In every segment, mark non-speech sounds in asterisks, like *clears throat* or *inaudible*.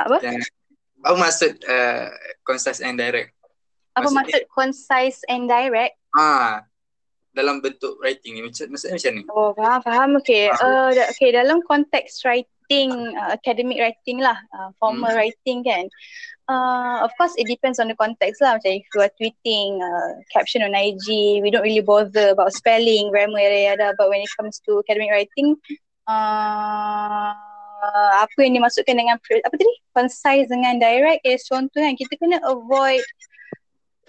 Apa? Yang, apa maksud uh, concise and direct? Apa Maksudnya- maksud concise and direct? Ah, dalam bentuk writing ni macam maksudnya macam ni. Oh, faham, faham. Okay. Uh, da- okay, dalam konteks writing, uh, academic writing lah, uh, formal writing kan. Uh, of course, it depends on the context lah. Macam if you are tweeting uh, caption on IG, we don't really bother about spelling, grammar, yada yada. But when it comes to academic writing, uh, apa yang dimasukkan dengan apa tadi? Concise dengan direct is contoh kan kita kena avoid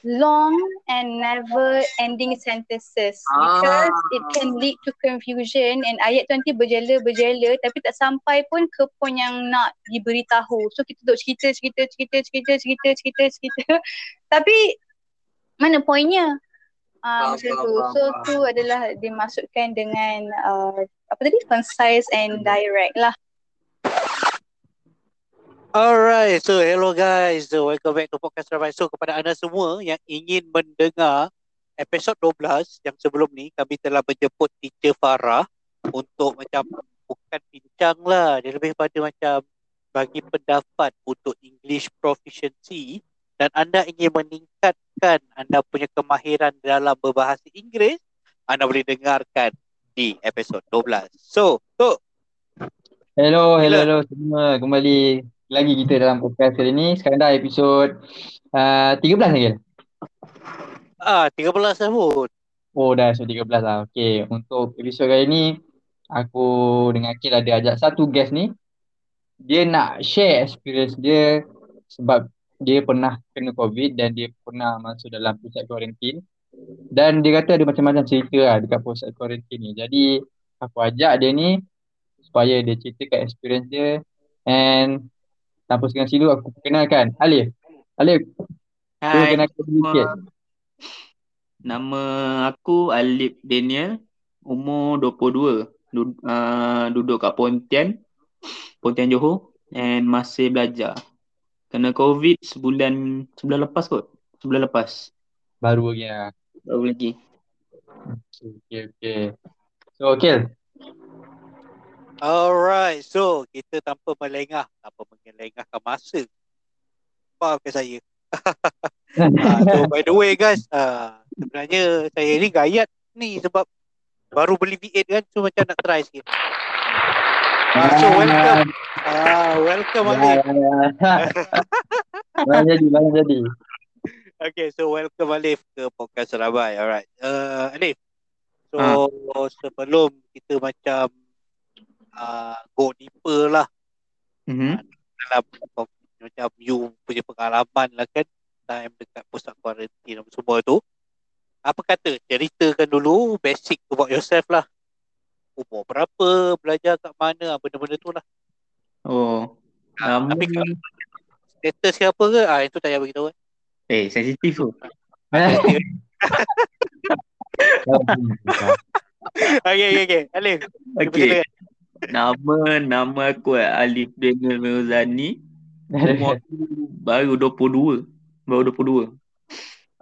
long and never ending sentences because Ah. it can lead to confusion and ayat tu nanti berjela-berjela tapi tak sampai pun ke point yang nak diberitahu. So kita duk cerita, cerita, cerita, cerita, cerita, cerita, cerita. *laughs* tapi mana pointnya? Faham, Ah macam tu. So tu adalah dimasukkan dengan uh, apa tadi? Concise and direct lah. Alright, so hello guys. So welcome back to Podcast Rabai. So kepada anda semua yang ingin mendengar episod 12 yang sebelum ni kami telah menjemput teacher Farah untuk macam bukan bincang lah. Dia lebih pada macam bagi pendapat untuk English proficiency dan anda ingin meningkatkan anda punya kemahiran dalam berbahasa Inggeris, anda boleh dengarkan di episod 12. So, tu Hello, hello, hello semua. Kembali lagi kita dalam podcast kali ni. Sekarang dah episod uh, 13 lagi. ah 13 tahun. Oh, dah episod 13 lah. Okay, untuk episod kali ni, aku dengan Akil ada ajak satu guest ni. Dia nak share experience dia sebab dia pernah kena COVID dan dia pernah masuk dalam pusat kuarantin. Dan dia kata ada macam-macam cerita lah dekat pusat kuarantin ni. Jadi, aku ajak dia ni supaya dia ceritakan experience dia and tanpa segan silu aku perkenalkan Alif. Alif, Hai, sikit. nama aku Alip Daniel, umur 22, Dud, uh, duduk kat Pontian, Pontian Johor and masih belajar. Kena COVID sebulan sebulan lepas kot. Sebulan lepas. Baru lagi lah. Baru lagi. Okay, okay. So, Akil. Alright, so kita tanpa melengah, tanpa mengelengahkan masa. Maafkan saya. *laughs* Ah, so by the way guys, uh, sebenarnya saya ni gayat ni sebab baru beli V8 kan, so macam nak try sikit. Ah, so welcome. Ah, welcome Alif. ya, ya. *laughs* Mana jadi, mana jadi. Okay, so welcome Alif ke podcast Rabai. Alright. Uh, Alif. So Ah. sebelum kita macam uh, go deeper lah. Mm-hmm. dalam macam you punya pengalaman lah kan time dekat pusat kuarantin apa semua tu. Apa kata? Ceritakan dulu basic about yourself lah. Umur berapa belajar kat mana ah, benda-benda tu lah. Oh. Nama, tapi kalau status ke apa ke? Ah itu tak payah beritahu kan. Eh, sensitif tu. *laughs* *laughs* okay okay okay. Alif Okay. Nama nama aku Alif Daniel Mirzani. Umur *laughs* baru 22. Baru 22.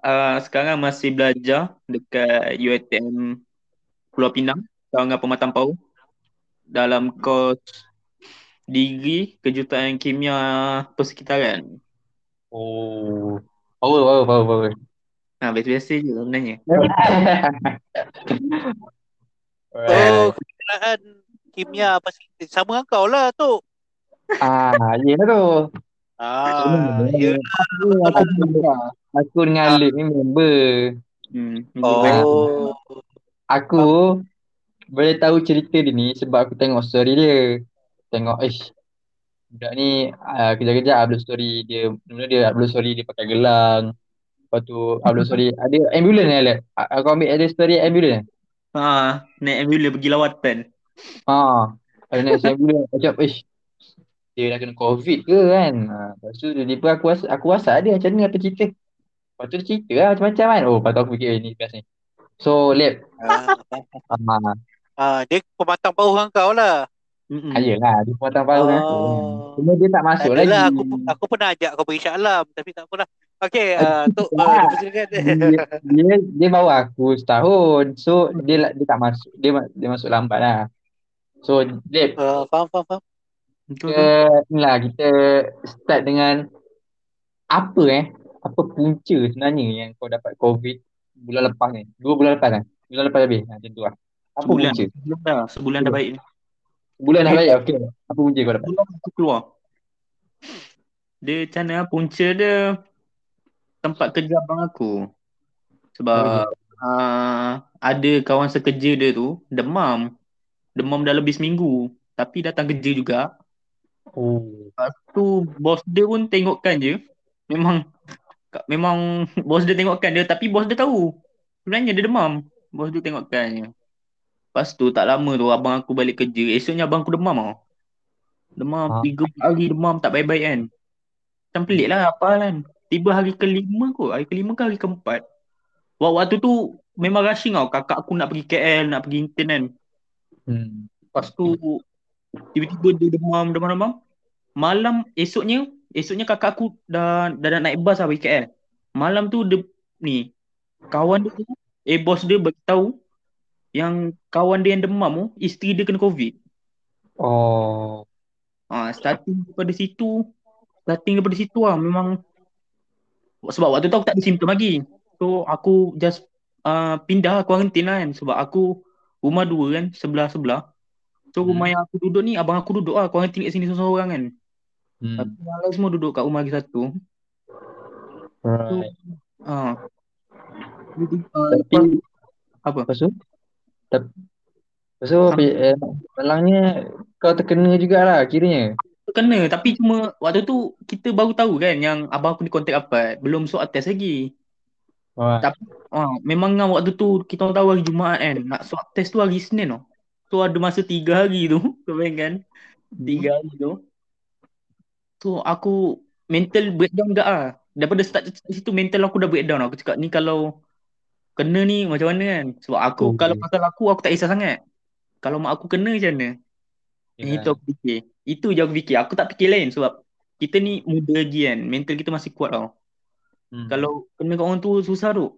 Uh, sekarang masih belajar dekat UiTM Pulau Pinang, Sawangan Pematang Pauh. Dalam kos degree kejuruteraan kimia persekitaran. Oh. Power, power, power, power. Ha, biasa-biasa je sebenarnya. *laughs* oh kejuruteraan kimia apa sih sama dengan kau lah tu Ah, ya tu. ah ya Aku, aku, aku dengan Alif ni member. Hmm. oh Aku boleh tahu cerita dia ni sebab aku tengok story dia. Tengok, ish, budak ni uh, kejap-kejap upload story dia. Mula dia upload story dia pakai gelang. Lepas tu upload story, *laughs* ada ambulans ni Alif. Aku ambil ada story ambulans. Ha, naik ambulans pergi lawatan. Ha, ada naik ambulans. Macam, ish, dia dah kena COVID ke kan? Ha, lepas tu tiba-tiba aku rasa, aku rasa dia macam ni apa cerita. Lepas tu dia cerita lah macam-macam kan. Oh, lepas tu aku fikir, eh, ni best ni. So, Lep, ah, ah, ah dia pematang dengan kau lah Mm-mm. ayolah, dia potong paru kan aku. Oh. Cuma dia tak masuk lagi. Adalah aku aku pernah ajak kau pergi Shah Alam tapi tak apalah. Okey, uh, tu uh, dia, dia *laughs* dia bawa aku setahun. So dia dia tak masuk. Dia dia masuk lambat lah. So Lep, Uh, faham faham faham. Kita inilah kita start dengan apa eh? Apa punca sebenarnya yang kau dapat COVID bulan lepas ni? Dua bulan lepas kan? Bulan lepas habis. Ha, macam tu lah. Apa Sebulan. punca? Sebulan dah. Sebulan dah baik ni. Bulan dah baik. Okey. Apa punca kau dapat? Sebulan aku keluar. Dia macam mana punca dia tempat kerja abang aku. Sebab uh, ada kawan sekerja dia tu demam. Demam dah lebih seminggu. Tapi datang kerja juga. Oh. Lepas tu bos dia pun tengokkan je. Memang memang *laughs* bos dia tengokkan dia tapi bos dia tahu. Sebenarnya dia demam. Bos dia tengokkan je. Lepas tu tak lama tu abang aku balik kerja. Esoknya abang aku demam tau. Demam Ha. tiga hari demam tak baik-baik kan. Macam pelik lah apa kan. Tiba hari kelima kot. Hari kelima ke hari keempat. Wak- Waktu tu memang rushing tau. Kakak aku nak pergi KL, nak pergi intern kan. Hmm. Lepas tu tiba-tiba dia demam, demam-demam. Malam esoknya, esoknya kakak aku dah dah nak naik bas lah pergi KL. Malam tu dia ni kawan dia eh bos dia beritahu yang kawan dia yang demam tu, isteri dia kena COVID. Oh. Ah, starting daripada situ, starting daripada situ lah memang sebab waktu tu aku tak ada simptom lagi. So aku just uh, pindah kuarantin lah kan sebab aku rumah dua kan sebelah-sebelah. So rumah Hmm. yang aku duduk ni abang aku duduk lah kuarantin kat sini seorang-seorang kan. Hmm. Tapi yang lain semua duduk kat rumah lagi satu. Right. Jadi, uh, Tapi apa? lepas tu tapi lepas tu eh, malangnya kau terkena jugalah kiranya. Kena tapi cuma waktu tu kita baru tahu kan yang abang aku ni kontak apa. Belum swab test lagi. Wah. Tapi ah, memang kan waktu tu kita orang tahu hari Jumaat kan. Nak swab test tu hari Isnin tau. So ada masa tiga hari tu. *laughs* Kau bayangkan. Tiga hari tu. So aku mental breakdown juga lah. Daripada start situ mental aku dah breakdown. Aku cakap ni kalau kena ni macam mana kan. Sebab aku Oh. kalau pasal aku aku tak kisah sangat. Kalau mak aku kena macam mana. Ya. Itu aku fikir. Itu je aku fikir. Aku tak fikir lain sebab kita ni muda lagi kan. Mental kita masih kuat tau. Hmm. Kalau kena kat orang tu susah tu.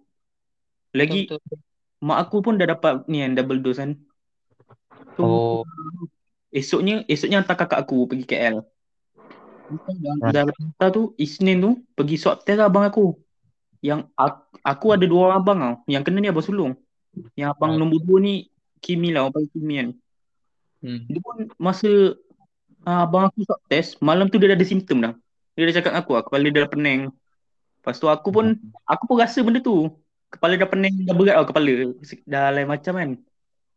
Lagi Betul, betul. mak aku pun dah dapat ni kan double dose kan. So, Oh. esoknya esoknya hantar kakak aku pergi KL. Right. dah hantar tu Isnin tu pergi swab test lah abang aku. Yang aku, aku ada dua orang abang tau. Yang kena ni abang sulung. Yang abang Right. nombor dua ni Kimi lah, abang Kimi kan. Hmm. Dia pun masa uh, abang aku swab test, malam tu dia dah ada simptom dah. Dia dah cakap aku, lah, kepala dia dah pening. Lepas tu aku pun, aku pun rasa benda tu. Kepala dah pening, dah berat tau kepala. Dah lain macam kan.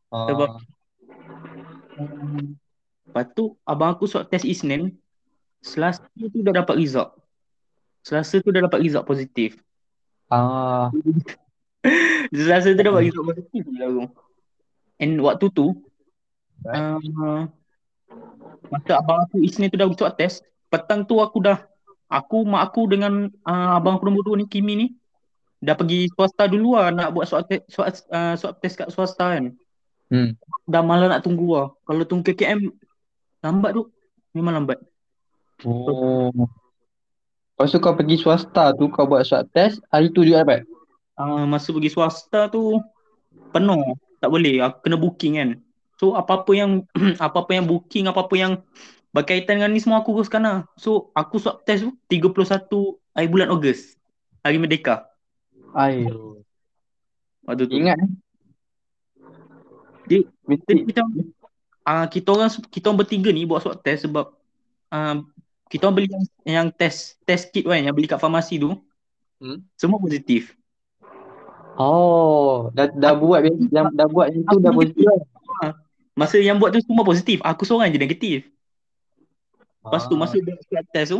Sebab Ah. um, Lepas tu abang aku swab test Isnin, Selasa tu dah dapat result. Selasa tu dah dapat result positif. Ah. *laughs* Selasa tu dapat result positif pula aku. And waktu tu, Right. uh, masa abang aku Isnin tu dah swab test, petang tu aku dah, aku, mak aku dengan uh, abang aku nombor dua ni, Kimi ni, dah pergi swasta dulu lah nak buat swab test, swab, uh, swab test kat swasta kan. Hmm. Dah malas nak tunggu lah. Kalau tunggu KKM, lambat tu. Memang lambat. Oh. Lepas tu kau pergi swasta tu kau buat swab test, hari tu juga dapat. Uh, masa pergi swasta tu, penuh. Tak boleh. Aku kena booking kan. So apa-apa yang *clears throat* apa-apa yang booking, apa-apa yang berkaitan dengan ni semua aku uruskan lah. So aku swab test tu 31 hari bulan Ogos. Hari Merdeka. Ayo. Waktu tu. Ingat eh? Dia, Mesti. Jadi kita uh, kita orang kita orang bertiga ni buat swab test sebab uh, kita orang beli yang, yang test test kit kan yang beli kat farmasi tu. Hmm. Semua positif. Oh, dah dah buat yang dah buat yang tu dah positif. *laughs* Masa yang buat tu semua positif. Aku seorang je negatif. Lepas tu Ah. masa dia swab test tu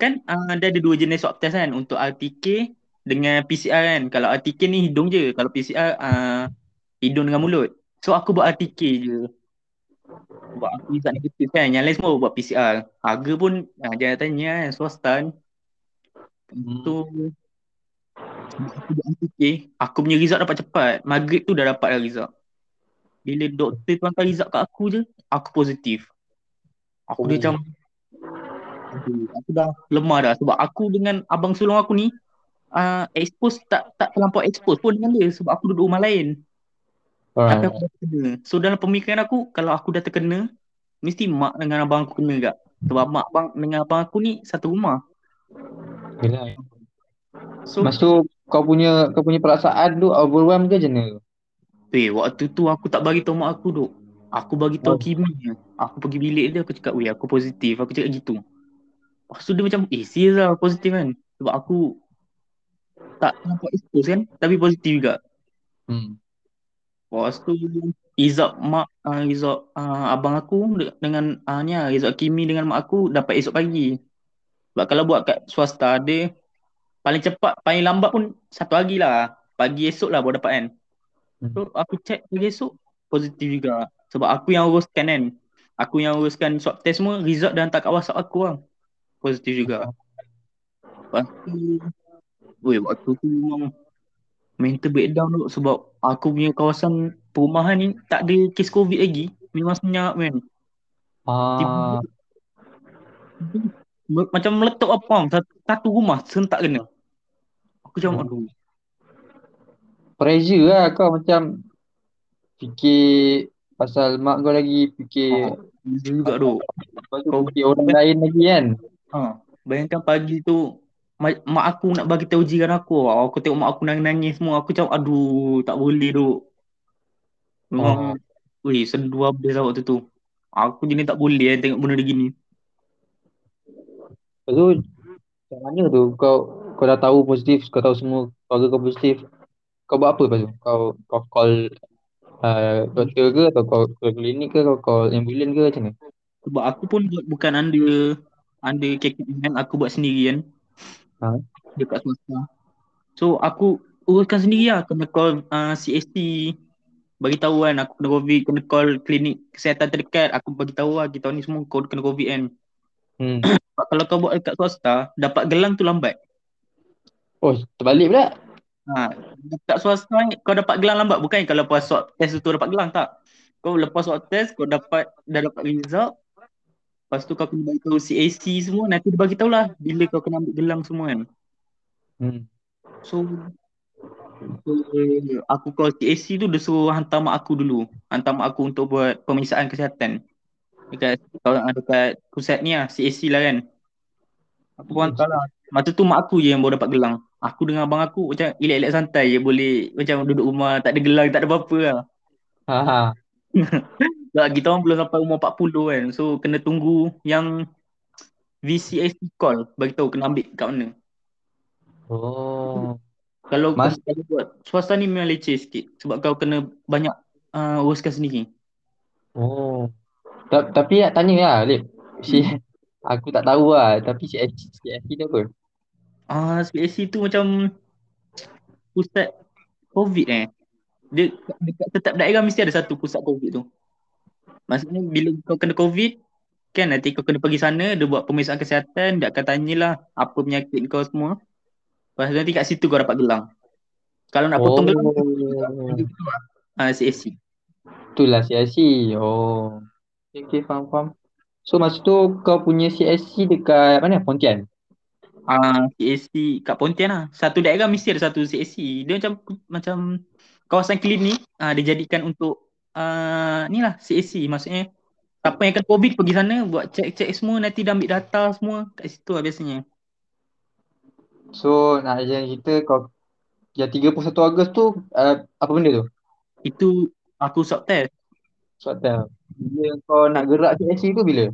kan uh, dia ada dua jenis swab test kan untuk RTK dengan PCR kan. Kalau RTK ni hidung je, kalau PCR uh, hidung dengan mulut. So aku buat RTK je. Sebab aku result negatif kan. Yang lain semua buat PCR. Harga pun uh, jangan tanya kan swasta kan. Hmm. Tu aku buat RTK, aku punya result dapat cepat. Maghrib tu dah dapat dah result. Bila doktor tu hantar result kat aku je, aku positif. Aku dia macam aku dah lemah dah sebab aku dengan abang sulung aku ni uh, expose tak tak terlampau expose pun dengan dia sebab aku duduk rumah lain. Tapi Alright. aku dah terkena. So dalam pemikiran aku kalau aku dah terkena mesti mak dengan abang aku kena gak. Sebab mak abang dengan abang aku ni satu rumah. Yelah. So, Lepas tu kau punya kau punya perasaan tu overwhelm ke mana? eh, waktu tu aku tak bagi tahu mak aku duk. Aku bagi tahu Oh. Kimi. Aku pergi bilik dia, aku cakap, weh aku positif. Aku cakap gitu. Lepas tu dia macam, eh serius lah positif kan. Sebab aku tak nampak expose kan. Tapi positif juga. Hmm. Lepas tu Izak mak uh, Izak uh, abang aku de- dengan uh, ni lah, Izak Kimi dengan mak aku dapat esok pagi. Sebab kalau buat kat swasta dia paling cepat paling lambat pun satu hari lah. Pagi esok lah baru dapat kan. Hmm. So aku check pagi esok positif juga. Sebab aku yang uruskan kan. Aku yang uruskan swab test semua result dah hantar kat WhatsApp aku lah. Positif juga. Lepas tu Weh waktu tu memang mental breakdown tu sebab aku punya kawasan perumahan ni tak ada kes COVID lagi. Memang senyap kan. Ah, Macam meletup apa satu rumah sentak kena. Aku macam Hmm. aduh. pressure lah kau macam fikir pasal mak kau lagi fikir Dia juga tu. lepas tu Kau fikir orang lain lagi kan. ha, bayangkan pagi tu ma- mak aku nak bagi tahu jiran aku. Aku tengok mak aku nangis-nangis semua. Aku macam aduh tak boleh tu. Memang weh sendu habis lah waktu tu. Aku jenis tak boleh eh, tengok benda dia gini. Lepas tu macam mana tu kau kau dah tahu positif, kau tahu semua keluarga kau positif. Kau buat apa lepas tu? Kau kau call uh, doktor ke atau kau call klinik ke kau call ambulans ke macam mana? Sebab aku pun buat bukan under under KKM aku buat sendiri kan. Ha? Dekat swasta. So aku uruskan sendiri lah kena call uh, CST bagi tahu kan aku kena covid kena call klinik kesihatan terdekat aku bagi tahu lah kita ni semua kau kena covid kan. Hmm. *coughs* Kalau kau buat dekat swasta dapat gelang tu lambat. Oh, terbalik pula. Ha, dekat swasta ni kau dapat gelang lambat bukan kalau lepas swab test tu dapat gelang tak. Kau lepas swab test kau dapat dah dapat result Lepas tu kau kena bagi tahu CAC semua nanti dia bagi tahu lah bila kau kena ambil gelang semua kan. Hmm. So so, aku call CAC tu dia suruh hantar mak aku dulu. Hantar mak aku untuk buat pemeriksaan kesihatan. Dekat kalau dekat pusat ni lah CAC lah kan. Aku pun hantar lah. Masa tu mak aku je yang baru dapat gelang. Aku dengan abang aku macam ilek-ilek santai je boleh macam duduk rumah tak ada gelang tak ada apa-apa lah. Ha ha. Tak, kita orang belum sampai umur 40 kan. So kena tunggu yang VCAC call bagi tahu kena ambil kat mana. Oh. Kalau Mas- kalau buat swasta ni memang leceh sikit sebab kau kena banyak uh, uruskan sendiri. Oh. Ta- tapi nak tanya lah, Lip. Si aku tak tahu lah, tapi CSC, CSC tu apa? Ah, uh, CAC tu macam pusat COVID eh. Dia dekat setiap daerah mesti ada satu pusat COVID tu. Maksudnya bila kau kena COVID kan nanti kau kena pergi sana dia buat pemeriksaan kesihatan dia akan tanyalah apa penyakit kau semua. Lepas tu nanti kat situ kau dapat gelang. Kalau nak potong gelang Oh. ah uh, CAC. Itulah CSC. Oh. Okay, okay, faham, faham. So masa tu kau punya CSC dekat mana? Pontian? Ah uh, CAC kat Pontian lah. Satu daerah mesti ada satu CAC. Dia macam macam kawasan klinik ah uh, dia jadikan untuk ah uh, ni lah CAC maksudnya siapa yang kena COVID pergi sana buat cek-cek semua nanti dah ambil data semua kat situ lah biasanya. So nak jangan cerita kau yang 31 Ogos tu uh, apa benda tu? Itu aku swab test. Swab test. Bila kau nak gerak CSC tu bila?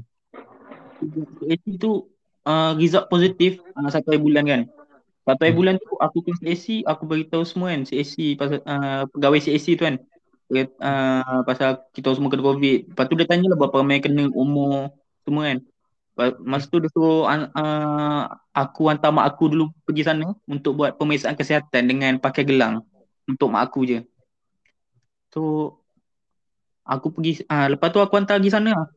CAC tu uh, result positif uh, satu hari bulan kan. Satu hari Hmm. bulan tu aku ke CAC, aku bagi tahu semua kan CAC pasal uh, pegawai CAC tu kan. Uh, pasal kita semua kena COVID. Lepas tu dia tanya lah berapa ramai kena umur semua kan. Masa tu dia suruh uh, aku hantar mak aku dulu pergi sana untuk buat pemeriksaan kesihatan dengan pakai gelang untuk mak aku je. So aku pergi uh, lepas tu aku hantar pergi sana lah.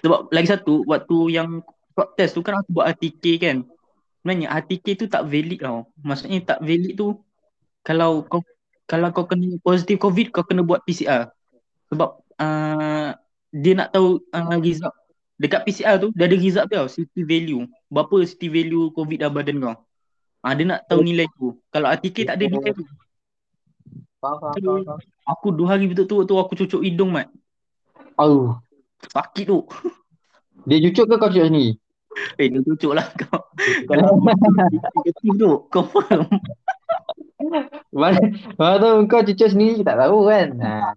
Sebab lagi satu waktu yang swab test tu kan aku buat RTK kan. Sebenarnya RTK tu tak valid tau. Maksudnya tak valid tu kalau kau kalau kau kena positif COVID kau kena buat PCR. Sebab uh, dia nak tahu uh, result dekat PCR tu dia ada result tau city value. Berapa city value COVID dalam badan kau. Ah dia nak tahu nilai tu. Kalau RTK tak ada nilai tu. Faham, faham, faham, Aku dua hari betul-betul tu aku cucuk hidung mat. Oh. Sakit tu. *laughs* Dia cucuk ke kau cucuk sendiri? Eh, dia cucuk lah kau. Kalau negatif tu, confirm. Mana, mana tahu kau cucuk sendiri tak tahu kan. Ha.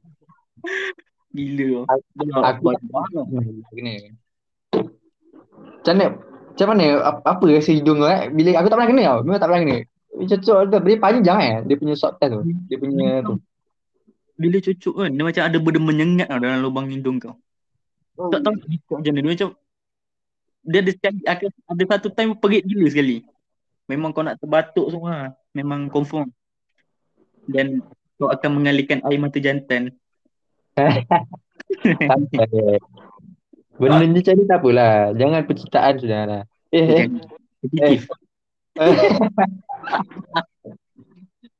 Gila. Aku tak kena. Macam mana? Macam mana? Apa, rasa hidung kau eh? Bila aku tak pernah kena tau. Memang tak pernah kena. Dia Cucuk tu. Dia panjang eh. Dia punya short test tu. Dia punya tu. Bila cucuk kan, dia macam ada benda menyengat tau dalam lubang hidung kau. Tak tahu macam mana. Dia macam dia ada sekali ada, ada satu time perit gila sekali. Memang kau nak terbatuk semua. Memang confirm. Dan kau akan mengalirkan air mata jantan. *laughs* Benda ni macam ni tak apalah. Jangan pencitraan sudah lah. Eh, eh. Positif. *laughs*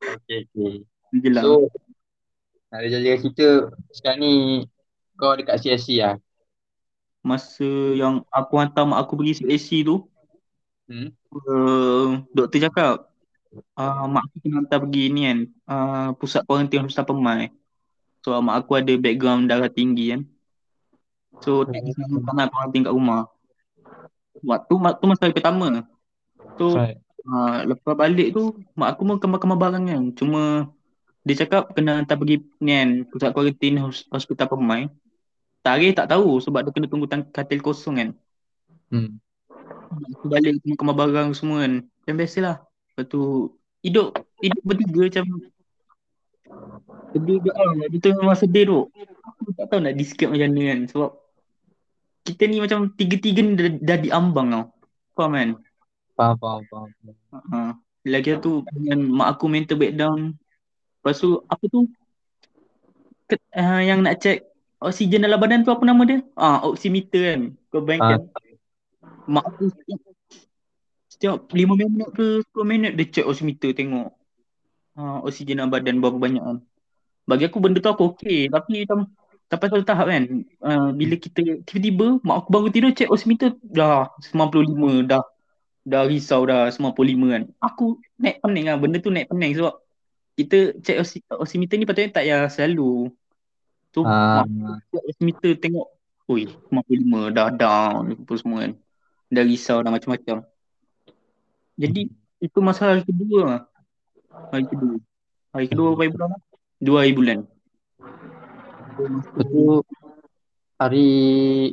Okay, okay. So, ada jalan kita sekarang ni kau dekat CSC lah. Masa yang aku hantar mak aku pergi CAC tu, Hmm. uh, doktor cakap, uh, mak aku kena hantar pergi ni kan, uh, pusat kuarantin hospital Permai. So mak aku ada background darah tinggi kan. So tak kisah tak nak kuarantin kat rumah. Waktu mak tu masa hari pertama. So Right. uh, lepas balik tu mak aku pun kemar-kemar barang kan. Cuma dia cakap kena hantar pergi ni kan pusat kuarantin hos- hospital Permai. Tarikh tak tahu sebab dia kena tunggu tang- katil kosong kan. Hmm. Balik kemar barang semua kan. Macam biasalah. Lepas tu hidup hidup bertiga macam sedih ke ah. Itu memang sedih tu. Aku tak tahu nak describe macam mana kan. Sebab kita ni macam tiga-tiga ni dah, dah diambang tau. Faham kan? Faham, faham, faham. Uh, lagi tu dengan mak aku mental breakdown. Lepas tu apa tu? Ke, uh, yang nak check oksigen dalam badan tu apa nama dia? Ah, oximeter kan. Kau bayangkan. Mak aku setiap, setiap 5 minit ke 10 minit dia check oximeter tengok. Uh, oksigen dalam badan berapa banyak kan. Bagi aku benda tu aku okey tapi macam sampai satu tahap kan uh, bila kita tiba-tiba mak aku bangun tidur check oximeter dah 95 dah dah risau dah 95 kan. Aku naik pening lah. Benda tu naik pening sebab kita check oximeter ni patutnya tak payah selalu. So Ah, mak check oximeter tengok Ui 95 dah down apa semua kan. Dah risau dah macam-macam. Jadi itu masa hari kedua. Hari kedua. Hari kedua berapa bulan? lah? Dua hari bulan. So, masa lepas tu hari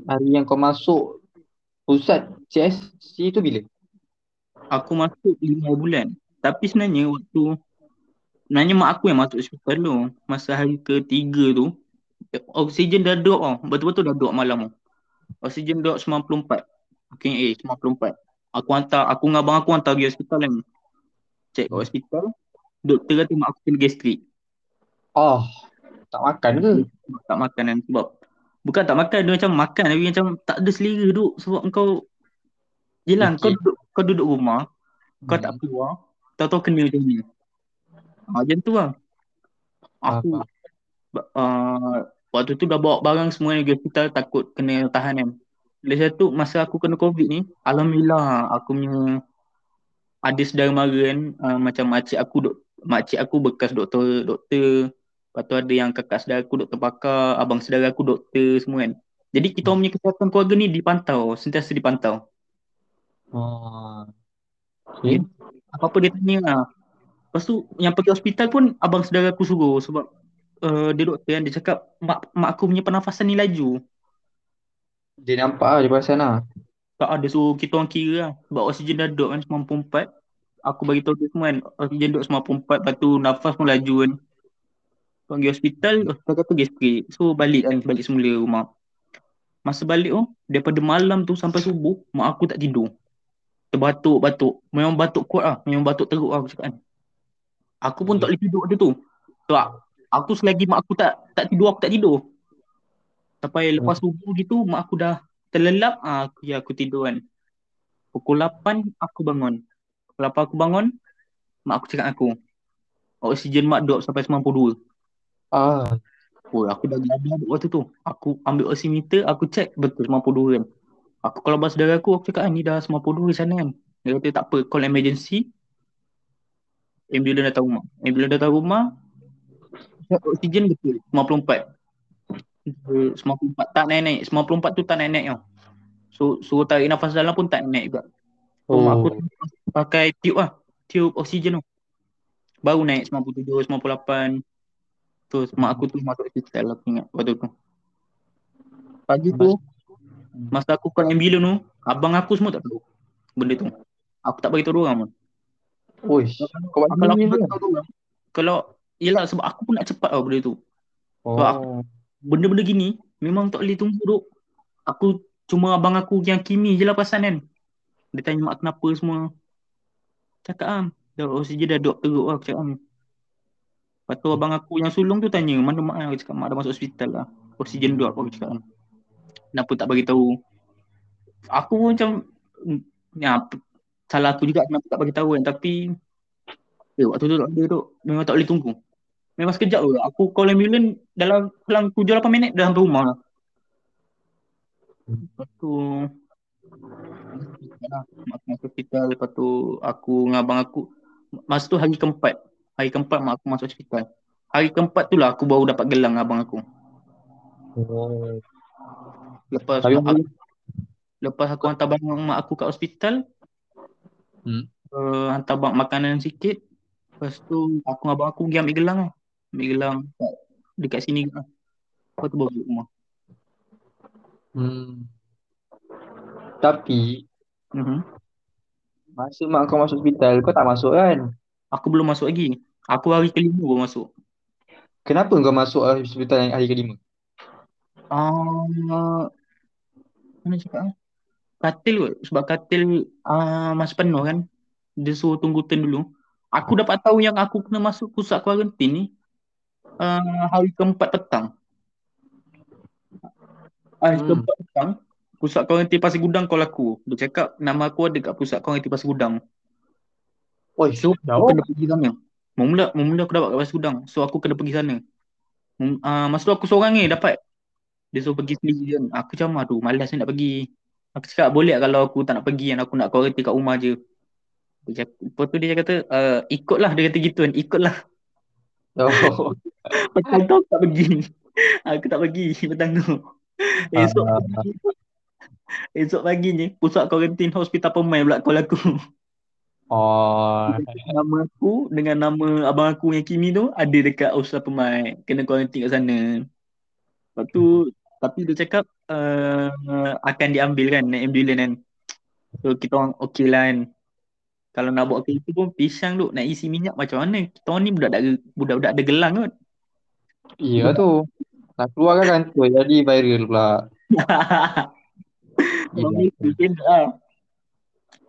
hari yang kau masuk pusat CSC tu bila? aku masuk lima bulan. Tapi sebenarnya waktu sebenarnya mak aku yang masuk hospital tu. Masa hari ketiga tu oksigen dah drop tau. Betul-betul dah drop malam tu. Oksigen drop 94. Okay, eh 94. Aku hantar, aku dengan abang aku hantar pergi hospital kan. Check kat hospital. Doktor kata mak aku kena gastrik. Oh, tak makan ke? Tak makan kan sebab Bukan tak makan, dia macam makan tapi macam tak ada selera duk sebab kau Yelah, Okey. kau duduk kau duduk rumah, kau Hmm. tak keluar, tahu-tahu kena macam ni. Ha, macam tu lah. Aku uh, waktu tu dah bawa barang semua pergi hospital takut kena tahan kan. Lagi satu masa aku kena covid ni, alhamdulillah aku punya ada saudara mara kan uh, macam makcik aku dok makcik aku bekas doktor doktor Lepas tu ada yang kakak saudara aku doktor pakar, abang saudara aku doktor semua kan. Jadi kita punya kesihatan keluarga ni dipantau, sentiasa dipantau. Oh. Okay. Apa-apa dia tanya lah. Lepas tu yang pergi hospital pun abang saudara aku suruh sebab uh, dia doktor kan dia cakap mak, mak aku punya pernafasan ni laju. Dia nampak lah, dia perasan lah. Tak ada suruh kita orang kira lah. Sebab oksigen dah duduk kan 94. Aku bagi tahu dia semua kan oksigen duduk 94 lepas tu nafas pun laju kan. Pergi hospital, hospital kata gastrik. So balik kan, balik semula rumah. Masa balik tu, daripada malam tu sampai subuh, mak aku tak tidur. Terbatuk-batuk. Memang batuk kuat lah. Memang batuk teruk lah aku cakap kan. Aku pun tak boleh tidur waktu tu. Tak. Aku selagi mak aku tak tak tidur, aku tak tidur. Sampai lepas subuh gitu, mak aku dah terlelap, ah, aku, ya aku tidur kan. Pukul 8 aku bangun. Pukul 8 aku bangun, mak aku cakap aku. Oksigen mak drop sampai 92. Ah, Oh, aku dah gadah waktu tu. Aku ambil oximeter, aku check betul 92 kan. Aku kalau bahas saudara aku, aku cakap ah, ni dah 92 di sana kan. Dia kata tak apa, call emergency. Ambulans datang rumah. Ambulans datang rumah, oksigen betul 94. Dia 94 tak naik-naik. 94 tu tak naik-naik tau. So, suruh tarik nafas dalam pun tak naik juga. So, mak aku Oh. pakai tube lah. Tube oksigen tu. Baru naik 97, 98. Terus mak aku tu masuk hospital aku ingat waktu tu. Pagi tu, masa aku call ambulans tu, abang aku semua tak tahu benda tu. Aku tak beritahu orang pun. Kau buat Kalau aku beritahu orang, kalau Yelah sebab aku pun nak cepat tau benda tu. Oh. Benda-benda gini memang tak boleh tunggu duk. Aku cuma abang aku yang kimi je lah perasan kan. Dia tanya mak kenapa semua. Cakap am, dah oksigen dah drop teruk lah aku cakap am. Lepas tu abang aku yang sulung tu tanya mana mak aku cakap mak dah masuk hospital lah. Oksigen drop aku cakap am. Kenapa tak bagi tahu? Aku pun macam mm, ya, salah aku juga kenapa tak bagi tahu kan tapi eh, waktu tu tak ada duk. Memang tak boleh tunggu. Memang sekejap tu. Aku call ambulans dalam dalam 7-8 minit dah sampai rumah lah. Lepas tu mak masuk hospital. Lepas tu aku dengan abang aku masa tu hari keempat. Hari keempat mak aku masuk hospital. Hari keempat tu lah aku baru dapat gelang abang aku. Oh. Lepas Tapi mak aku, lepas aku hantar barang mak aku kat hospital. Hmm. Uh, hantar barang makanan sikit. Lepas tu aku dengan abang aku pergi ambil gelang lah. Ambil gelang kat, dekat sini lah. Lepas tu baru balik rumah. Hmm. Tapi Mhm. masa mak kau masuk hospital kau tak masuk kan? Aku belum masuk lagi. Aku hari kelima baru masuk. Kenapa kau masuk hospital yang hari kelima? Ah, mana cakap ah? Katil kot. Sebab katil ah, masa penuh kan. Dia suruh tunggu turn dulu. Aku dapat tahu yang aku kena masuk pusat kuarantin ni ah, hari keempat petang. Hari Hmm. keempat petang, pusat kuarantin Pasir Gudang call aku. Dia cakap nama aku ada kat pusat kuarantin Pasir Gudang. Oi, So, aku jauh. kena pergi sana. Mula mula aku dapat kat Pasir Gudang. So, aku kena pergi sana. Ah, masa tu aku seorang ni dapat. Dia suruh pergi sendiri kan. Aku macam aduh malas ni nak pergi. Aku cakap boleh tak kalau aku tak nak pergi kan. Aku nak kuarantin kat rumah je. Dia cakap, lepas tu dia kata uh, ikutlah dia kata gitu kan. Ikutlah. Oh. *laughs* Petang tu aku tak pergi. Aku tak pergi petang tu. Esok Ah. pagi, esok paginya pusat kuarantin hospital pemain pula call aku. Oh. Nama aku dengan nama abang aku yang Kimi tu ada dekat hospital pemain. Kena kuarantin kat sana. Lepas tu tapi dia cakap uh, akan diambil kan naik ambulans kan. So kita orang okey lah kan. Kalau nak buat kereta pun pisang tu nak isi minyak macam mana? Kita orang ni budak budak-budak ada gelang kot. Iya tu. Nak keluar kan kantor jadi viral pula. *laughs* Bikin lah.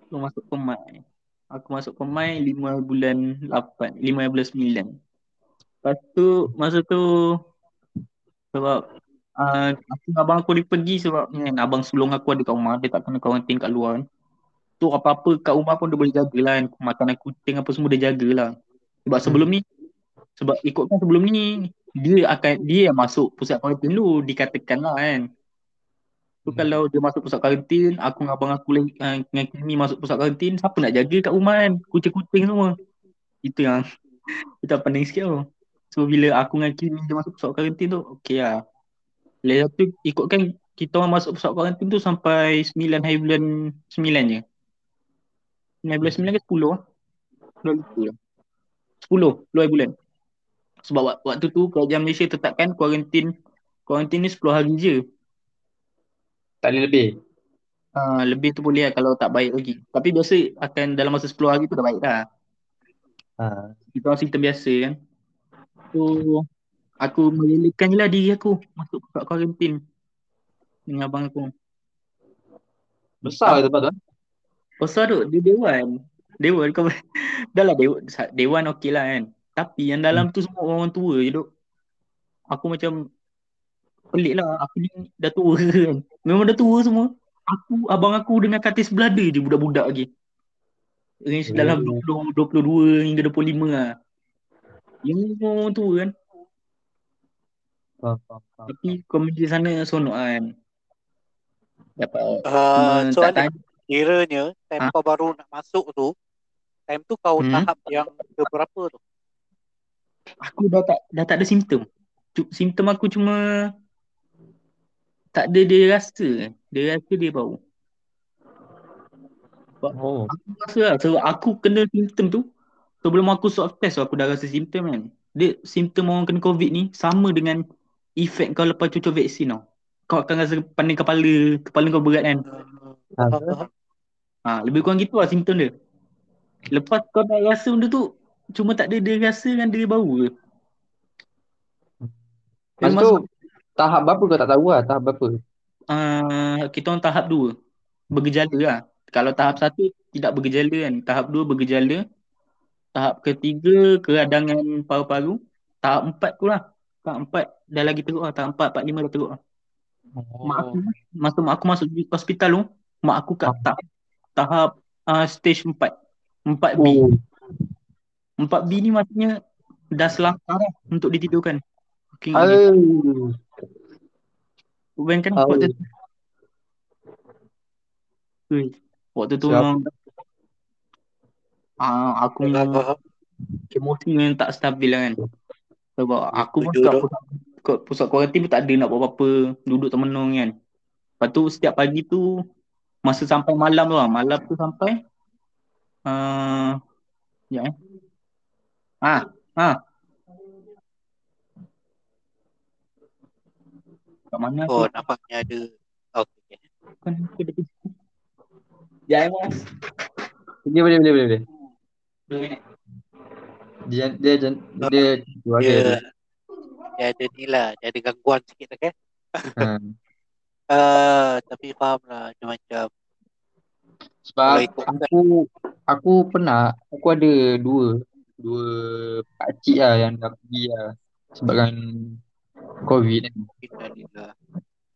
Aku masuk pemai. Aku masuk pemai 5 bulan 8, 5 bulan 9. Lepas tu masa tu sebab uh, aku abang aku dia pergi sebab ni kan, abang sulung aku ada kat rumah, dia tak kena karantin kat luar kan. Tu apa-apa kat rumah pun dia boleh jaga lah kan. Makanan kucing apa semua dia jaga lah. Sebab sebelum ni sebab ikutkan sebelum ni dia akan dia yang masuk pusat kuarantin dulu dikatakan lah kan. Tu Hmm. kalau dia masuk pusat kuarantin, aku dengan abang aku uh, dengan Kimi masuk pusat kuarantin, siapa nak jaga kat rumah kan? Kucing-kucing semua. Itu yang *laughs* itu yang pening sikit tu. So bila aku dengan Kimi dia masuk pusat kuarantin tu, okey lah. Lepas tu ikutkan kita orang masuk pusat kuarantin tu sampai 9 hari bulan 9 je. 9 bulan 9 ke 10 lah. Dah lupa lah. 10, 10 hari bulan. Sebab wak- waktu tu kerajaan Malaysia tetapkan kuarantin kuarantin ni 10 hari je. Tak boleh lebih. Uh, lebih tu boleh lah kalau tak baik lagi. Tapi biasa akan dalam masa 10 hari tu dah baik dah. Ha. Kita orang simptom biasa kan. So, aku merelakan je lah diri aku masuk pusat kuarantin dengan abang aku. Besar ke tempat tu? eh? Pasal tu, dia dewan. Dewan kau *laughs* dah lah dewan, dewan okey lah kan. Tapi yang dalam tu semua orang tua je duk. Aku macam pelik lah. Aku ni dah tua kan. Memang dah tua semua. Aku, abang aku dengan katil sebelah dia je budak-budak lagi. Range Oh. dalam 20, 22 hingga 25 lah. Yang semua orang tua kan. Faham, faham, faham. Tapi komedi sana sonok kan. Dapat Uh, so tak tanya. kiranya time Ha? kau baru nak masuk tu, time tu kau Hmm. tahap yang keberapa tu? Aku dah tak dah tak ada simptom. Simptom aku cuma tak ada dia rasa. Dia rasa dia bau. Oh. Aku rasa lah, sebab aku kena simptom tu, sebelum aku swab test aku dah rasa simptom kan. Dia simptom orang kena COVID ni sama dengan efek kau lepas cucuk vaksin tau. Kau akan rasa pening kepala, kepala kau berat kan. Ha, lebih kurang gitu lah simptom dia. Lepas kau dah rasa benda tu, cuma tak ada dia rasa kan dia bau. Dia Masa tu tahap berapa kau tak tahu lah tahap berapa. uh, kita orang tahap dua bergejala lah. Kalau tahap satu tidak bergejala kan. Tahap dua bergejala. Tahap ketiga keradangan paru-paru. Tahap empat tu lah. Tahap empat dah lagi teruk lah. Tahap empat, empat lima dah teruk lah. Mak aku, masa mak aku masuk di hospital tu, mak aku kat tahap, tahap uh, stage empat. Empat B. Oh. Empat B ni maksudnya dah selangkah lah untuk ditidurkan. Okay, Aduh. Bayangkan Au. waktu tu. Ui, waktu tu memang ah, aku memang emosi memang tak stabil lah kan. Sebab aku pun kat tu. pusat, pusat kuarantin pun tak ada nak buat apa-apa. Duduk termenung kan. Lepas tu setiap pagi tu masa sampai malam tu lah. Malam tu sampai uh, ya eh. Ah, ah. Kat mana Oh, aku? nampaknya ada. Okay. Kan aku. Ya, mas. Dia boleh boleh boleh boleh. Dia dia dia, dia Dia, dia. dia ada ni lah. Dia ada gangguan sikit lah kan. Ha. *laughs* Uh, tapi faham lah. Sebab Kalau ikut kan. aku aku pernah aku ada dua dua pakcik lah yang dah pergi lah sebabkan COVID kan.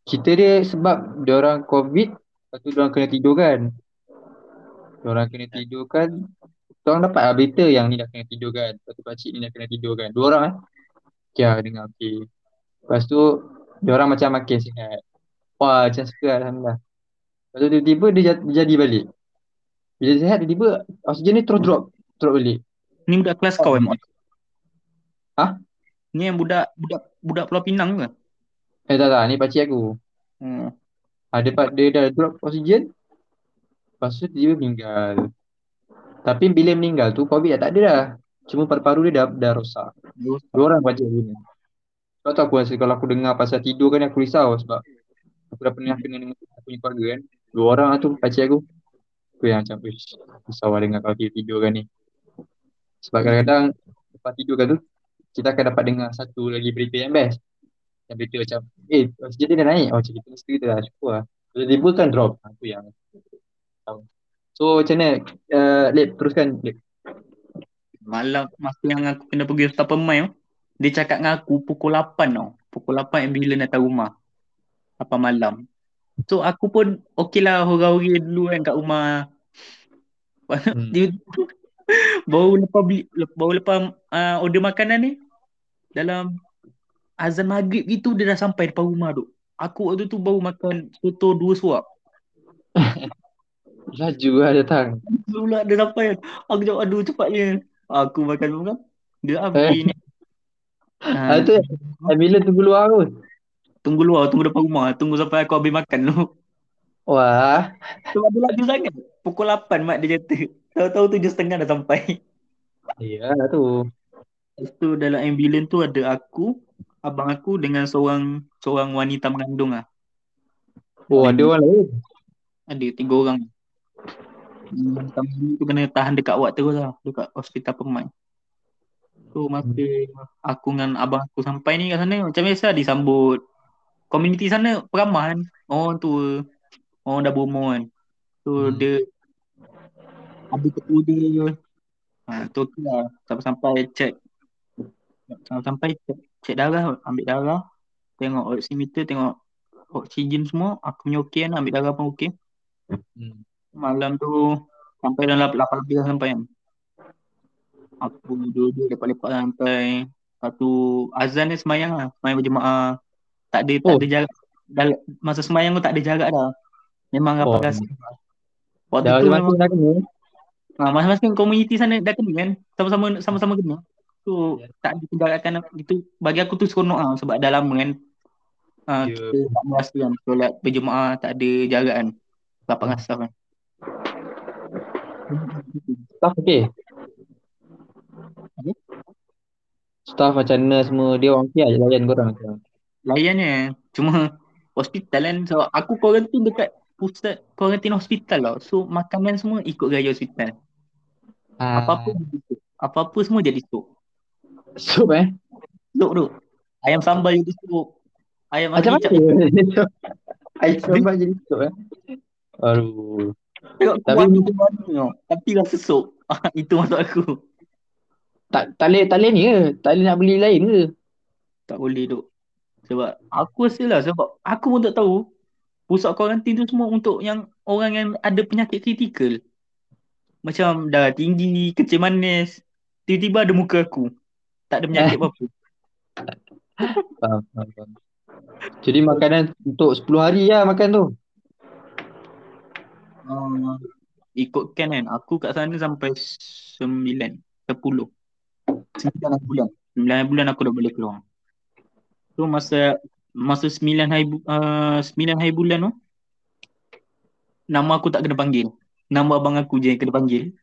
Cerita dia sebab dia orang COVID lepas tu dia orang kena tidur kan. Dia orang kena tidur kan. Dia orang dapat lah berita yang ni dah kena tidur kan. Lepas tu pakcik ni dah kena tidur kan. Dua orang eh. Okay lah dengar okay. Lepas tu dia orang macam makin sihat. Wah macam suka Alhamdulillah. Lepas tu tiba-tiba dia jadi balik. Bila dia sihat tiba-tiba oksigen ni terus drop. Drop balik. Ni budak kelas kau emang. Hah? Ni yang budak budak budak Pulau Pinang ke? Eh tak tak ni pakcik aku. Hmm. Ada part dia dah drop oksigen. Lepas tu tiba meninggal. Tapi bila meninggal tu COVID dah tak ada dah. Cuma paru-paru dia dah, dah rosak. Dua orang pakcik aku ni. Kau tahu aku rasa kalau aku dengar pasal tidur kan aku risau sebab aku dah pernah kena dengan aku punya keluarga kan. Dua orang lah tu pakcik aku. Aku yang macam "Ish, risau lah dengar kalau dia tidur kan ni. Sebab kadang-kadang lepas tidur kan tu kita akan dapat dengar satu lagi berita yang best. Yang berita macam eh oksigen dia dah naik. Oh macam kita mesti kita dah syukur lah. Tiba-tiba kan drop. Ha, tu yang tahu. So macam mana? Uh, Lip, teruskan Lip. Malam masa yang aku kena pergi start pemain tu, dia cakap dengan aku pukul 8 tau. Pukul 8 ambulans datang rumah. 8 malam. So aku pun okey lah hura-huri dulu kan kat rumah. Hmm. *laughs* Baru lepas beli baru lepas uh, order makanan ni dalam azan maghrib gitu dia dah sampai depan rumah tu. Aku waktu tu baru makan soto dua suap. *laughs* Laju lah datang. Pula dia sampai. Aku jawab aduh cepatnya. Aku makan dulu kan. Dia Eh. habis ni. Ah, Ha, tu ambulans tunggu luar pun. tunggu luar, tunggu depan rumah. Tunggu sampai aku habis makan dulu. Wah. Sebab dia laju sangat. Pukul 8 mak dia kata. Tahu-tahu tujuh setengah dah sampai. Ya tu. Lepas tu dalam ambulans tu ada aku, abang aku dengan seorang seorang wanita mengandung lah. Oh ada orang lain. Ada tiga orang. Hmm, Wanita tu kena tahan dekat ward terus lah. Dekat hospital pemai. So masa aku dengan abang aku sampai ni kat sana macam biasa disambut. Komuniti sana peramah kan. Orang tua. Orang dah berumur kan. So Hmm. dia ada ketua dia. Ha, tu okey lah. Sampai-sampai check. Sampai-sampai check, check darah. Ambil darah. Tengok oximeter. Tengok oksigen semua. Aku punya okey kan. Ambil darah pun okey. Hmm. Malam tu sampai dalam 8 lebih dah sampai kan. Aku duduk lepak-lepak sampai satu azan ni semayang lah. Semayang berjemaah. Tak ada, tak Oh. ada jarak. Masa semayang tu tak ada jarak dah. Memang Oh. rapat kasih. Waktu Dah tu memang kena. Ha, masing-masing komuniti sana dah kena kan. Sama-sama sama-sama kena. So Ya. tak ada penjarakan itu bagi aku tu seronok lah sebab dah lama kan. Ah, Ya. kita tak merasa kan solat berjemaah tak ada jarak kan. Dengan staff kan. Staff okey. Apa? Staff macam nurse semua dia orang okey aje layan korang macam. Layannya cuma hospital kan so aku quarantine dekat pusat quarantine hospital tau. So makanan semua ikut gaya hospital. Ah. Apa-apa jadi sup. Apa-apa semua jadi sup. Sup eh. Sup tu. Ayam sambal jadi sup. Ayam Macam mana? Air *laughs* sambal jadi sup eh. Aduh. Tengok Tapi- macam mana. Tapi rasa sup. Ah, *laughs* Itu maksud aku. Tak tak boleh tak boleh ni ke? Tak boleh nak beli lain ke? Tak boleh duk. Sebab aku rasa lah sebab aku pun tak tahu pusat kuarantin tu semua untuk yang orang yang ada penyakit kritikal. Macam darah tinggi, kecil manis. Tiba-tiba ada muka aku. Tak ada penyakit *laughs* apa-apa. Faham, faham, faham. Jadi makanan untuk 10 hari lah makan tu. Uh, ikutkan kan, aku kat sana sampai 9, 10. 9 bulan. 9 bulan aku dah boleh keluar. So masa masa 9 hari uh, 9 hari bulan tu nama aku tak kena panggil. Nama abang aku je yang kena panggil.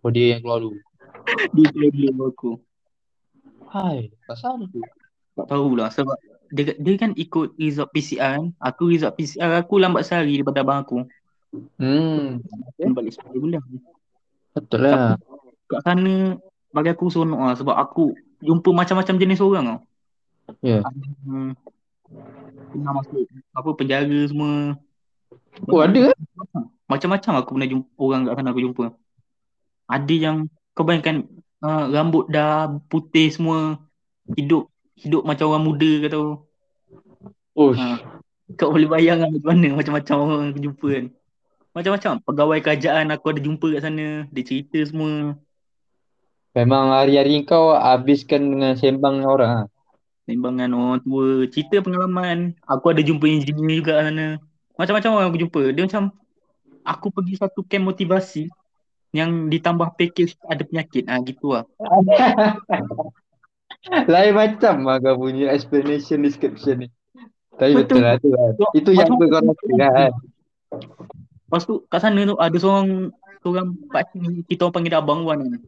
Oh dia yang keluar dulu. *laughs* Dia keluar dulu aku. Hai, pasal tu. Tak tahulah sebab dia, dia kan ikut result PCR kan. Aku result PCR aku lambat sehari daripada abang aku. Hmm, Aku balik 10 bulan. betul lah. Kat sana bagi aku seronok lah sebab aku jumpa macam-macam jenis orang tau. Ya. Hmm. Pernah masuk apa penjara semua. Oh ada? Macam-macam aku pernah jumpa orang kat sana aku jumpa. Ada yang kau bayangkan uh, rambut dah putih semua. Hidup hidup macam orang muda kata. Oh, Ha. Kau boleh bayang macam mana macam-macam orang aku jumpa kan. Macam-macam pegawai kerajaan aku ada jumpa kat sana. Dia cerita semua. memang hari-hari kau habiskan dengan sembang dengan orang ah. Membangan orang tua. Cerita pengalaman. Aku ada jumpa engineer juga kat sana. Macam-macam orang aku jumpa. Dia macam aku pergi satu camp motivasi yang ditambah package ada penyakit. Ah gitu lah. *laughs* Lain macam lah kau punya explanation description ni. Tapi Betul. betul, lah tu. So, Itu yang apa kau rasa kan. Lepas tu kat sana tu ada seorang seorang pakcik ni kita orang panggil dia Abang Wan kan.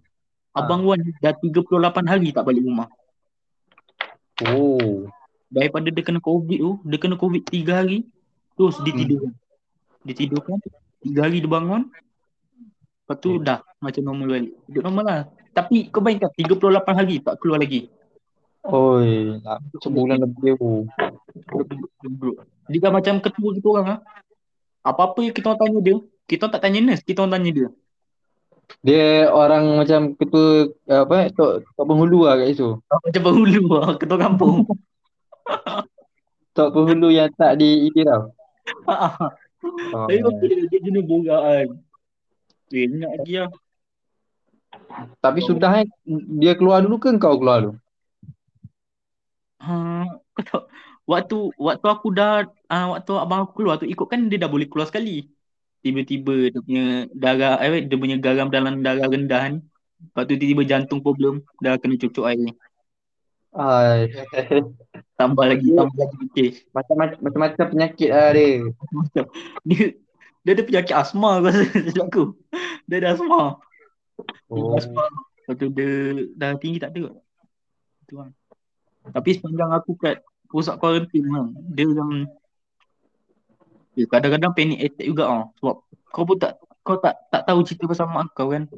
Abang Wan dah 38 hari tak balik rumah. Oh. Daripada dia kena COVID tu, dia kena COVID 3 hari. Terus dia tidur. Dia tidur. 3 hari dia bangun. Lepas tu dah macam normal balik. Hidup normal lah. Tapi kau bayangkan 38 hari tak keluar lagi. Oi, nak sebulan lebih. Duduk. Dia kan macam ketua kita orang ah. Apa-apa yang kita orang tanya dia, kita tak tanya nurse, kita orang tanya dia. Dia orang macam ketua apa tok tok penghulu lah kat situ. *laughs* Macam penghulu lah, ketua kampung. Tok penghulu yang tak di ini tau. Oh, *laughs* Tapi okey dia, dia jenis borak kan. Eh, ingat lagi lah. Tapi sudah eh dia keluar dulu ke kau keluar dulu? Ha, kau tahu, waktu waktu aku dah uh, waktu abang aku keluar tu ikut kan dia dah boleh keluar sekali. Tiba-tiba dia punya darah eh dia punya garam dalam darah rendah kan. Lepas tu tiba-tiba jantung problem dah kena cucuk air. Ai, *laughs* Tambah lagi, tambah lagi kes. macam macam-macam penyakit lah dia. Macam dia dia ada penyakit asma aku rasa sejak aku. Dia ada asma. Dia Oh. asma. Lepas tu dia dah tinggi tak ada. Tu kan. Tapi sepanjang aku kat pusat kuarantin kan, dia yang ya, kadang-kadang panic attack juga ah. Sebab kau pun tak kau tak tak tahu cerita pasal mak kau kan.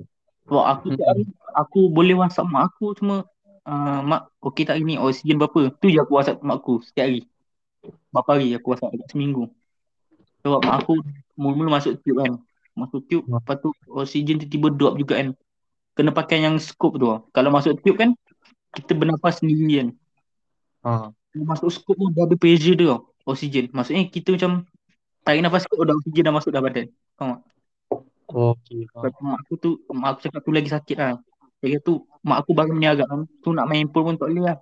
Sebab aku Hmm. aku boleh WhatsApp mak aku cuma uh, mak okey tak ini oksigen berapa? Tu je aku WhatsApp mak aku setiap hari. Berapa hari aku WhatsApp dekat seminggu. Sebab mak aku mula-mula masuk tube kan. Masuk tube Hmm. lepas tu oksigen tiba-tiba drop juga kan. Kena pakai yang scope tu. Kalau masuk tube kan kita bernafas sendiri kan. Ha. Kalau masuk scope tu dah ada pressure dia tau. Oksigen. Maksudnya kita macam tarik nafas sikit, oh dah oksigen dah masuk dah badan. Faham tak? Lepas tu mak aku tu, mak aku cakap tu lagi sakit lah. Lagi tu, mak aku bagi meniaga. Tu nak main handphone pun tak boleh lah.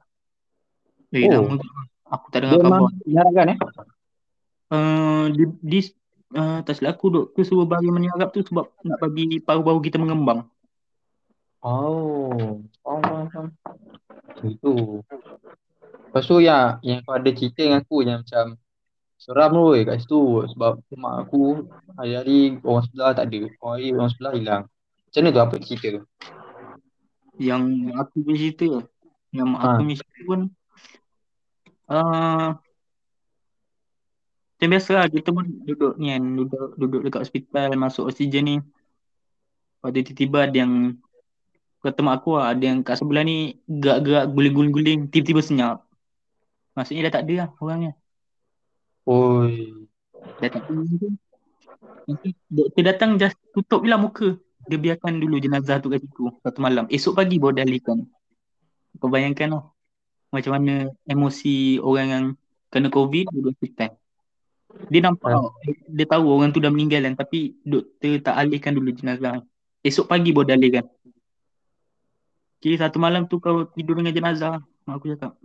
Eh, Oh. lama tu. Aku tak dengar khabar. diharapkan eh. Uh, di, di uh, tak silap aku doktor suruh bagi meniarap tu sebab nak bagi paru-paru kita mengembang. Oh, faham, faham, faham. Itu. Lepas tu yang, yang kau ada cerita dengan aku yang macam seram tu weh kat situ sebab mak aku hari-hari orang sebelah tak ada. Hari orang sebelah hilang. Macam mana tu apa cerita tu? Yang aku punya cerita. Yang mak Ha. aku punya cerita pun uh, Macam biasa lah Kita pun duduk ni kan Duduk, duduk dekat hospital Masuk oksigen ni. Lepas tu tiba-tiba ada yang Kata mak aku lah Ada yang kat sebelah ni Gerak-gerak guling-guling Tiba-tiba senyap. Maksudnya dah tak ada lah orangnya Oi. Dah tak ada Nanti doktor datang just tutup je lah muka Dia biarkan dulu jenazah tu kat situ Satu malam. Esok pagi baru dialihkan Kau bayangkan lah Macam mana emosi orang yang Kena covid duduk hospital Dia nampak tau, Dia tahu orang tu dah meninggal kan Tapi doktor tak alihkan dulu jenazah. Esok pagi baru dialihkan Kira satu malam tu kau tidur dengan jenazah Mak aku cakap.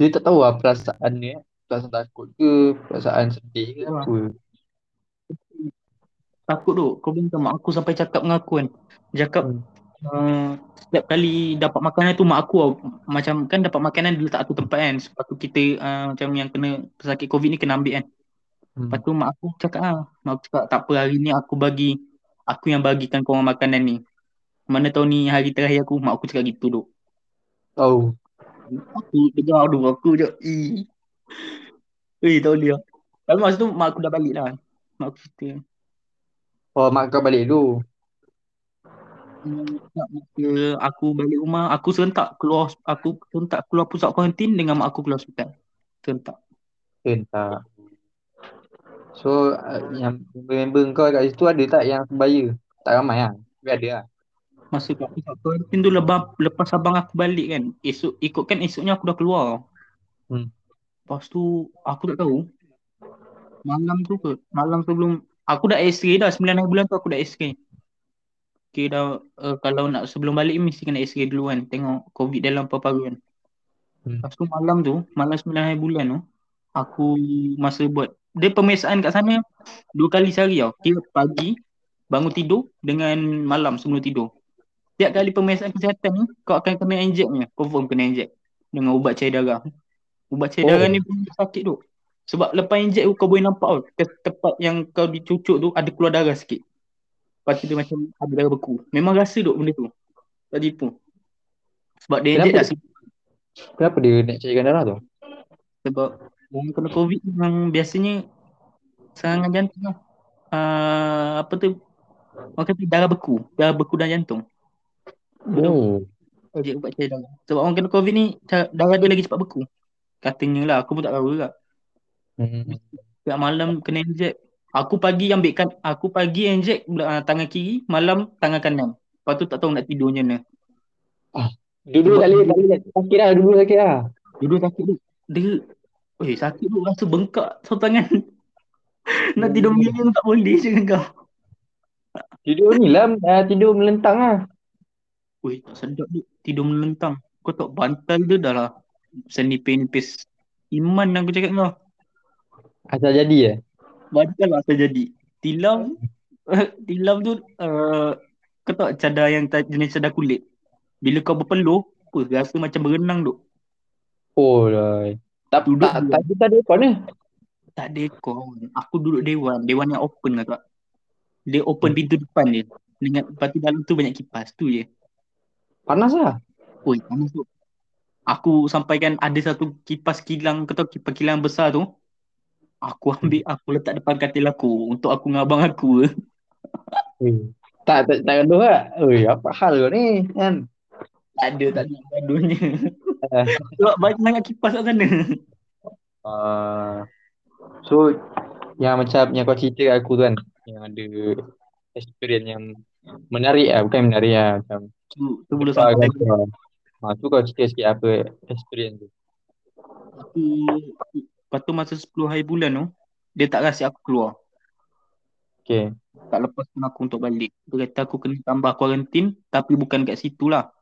Dia tak tahu lah perasaan dia. Perasaan takut ke, perasaan sedih ke apa. Takut tu. Kau bayangkan mak aku sampai cakap dengan aku kan. Cakap Hmm. uh, Setiap kali dapat makanan tu Mak aku Macam kan dapat makanan Dia letak satu tempat kan. Sebab tu kita uh, Macam yang kena Pesakit covid ni kena ambil kan. Hmm. Lepas tu mak aku cakap ah, Mak aku cakap tak apa hari ni aku bagi Aku yang bagikan korang makanan ni. Mana tahu ni hari terakhir aku Mak aku cakap gitu duk. Oh. Aku dengar aduh aku je Eh Eh tak boleh lah Tapi masa tu mak aku dah balik lah. Mak aku cerita Oh, mak kau balik dulu. Tak, masa aku balik rumah Aku serentak keluar Aku serentak keluar pusat kuarantin Dengan mak aku keluar hospital Serentak Entah. So, uh, yang member kau kat situ ada tak yang sebaya? Tak ramai lah. Tapi ada lah. Masa kat pusat kuarantin tu lepas, lepas abang aku balik kan Esok Ikutkan esoknya aku dah keluar Hmm. Lepas tu Aku tak tahu Malam tu ke Malam sebelum Aku dah x-ray dah 9 hari bulan tu aku dah x-ray. Okay dah uh, Kalau nak sebelum balik mesti kena x-ray dulu kan Tengok covid dalam paru-paru kan Hmm. Lepas tu malam tu Malam 9 hari bulan tu Aku masa buat Dia pemeriksaan kat sana Dua kali sehari tau. Kira pagi Bangun tidur Dengan malam sebelum tidur. Setiap kali pemeriksaan kesihatan ni Kau akan kena inject ni Confirm kena inject Dengan ubat cair darah. Ubat cair Oh. darah ni pun sakit tu Sebab lepas inject tu kau boleh nampak tau te- Tempat yang kau dicucuk tu Ada keluar darah sikit. Lepas tu dia macam Ada darah beku. Memang rasa tu benda tu. Tak tipu. Sebab dia inject Kenapa? dah Kenapa dia nak cairkan darah tu? Sebab Orang kena covid memang biasanya Serangan jantung lah. Uh, Apa tu? Orang kata darah beku. Darah beku dan jantung. Oh. Dia ubat cair darah. Sebab orang kena covid ni Darah dia lagi cepat beku. Katanya lah. Aku pun tak tahu juga Hmm. Setiap malam kena inject Aku pagi ambilkan Aku pagi inject uh, Tangan kiri Malam tangan kanan Lepas tu tak tahu nak tidur macam mana Duduk tak boleh, tak boleh. Sakit lah, duduk sakit lah. Duduk sakit tu Dia Eh sakit tu rasa bengkak Satu tangan *laughs* Nak tidur mengiling tak boleh je kau Tidur ni lah, uh, tidur melentang lah. Weh, tak sedap tu. Tidur melentang. Kau tak bantal dia dah lah. Senipis-nipis. Iman aku cakap kau. Asal jadi eh? Bantal lah asal jadi. Tilam. *laughs* tilam tu. Uh, kau tahu cadar yang jenis cadar kulit. Bila kau berpeluh. Apa, rasa macam berenang tu. Oh lah. Tak, Duduk tak, tak, tak ada aircon ni. Tak ada aircon. Aku duduk dewan. Dewan yang open lah tak. Dia open pintu depan dia. Dengan, lepas tu dalam tu banyak kipas. Tu je. Panas lah. Oi, panas tu. Aku sampaikan ada satu kipas kilang, kau tahu kipas kilang besar tu. Aku ambil, aku letak depan katil aku untuk aku dengan abang aku. Hmm. Tak, tak, tak gaduh lah. Oi, apa hal kau ni? Kan? Tak ada, tak ada gaduhnya. Eh. Sebab banyak sangat kipas kat sana. Uh, so, yang macam yang kau cerita kat aku tu kan, yang ada experience yang menarik lah, bukan menarik lah. Macam Tu, tu belum besar sampai. apa. Ha, tu kau cerita sikit apa experience tu. Aku, lepas tu masa 10 hari bulan tu, dia tak kasi aku keluar. Okay. Tak lepaskan aku untuk balik. Dia kata aku kena tambah kuarantin, tapi bukan kat situ lah.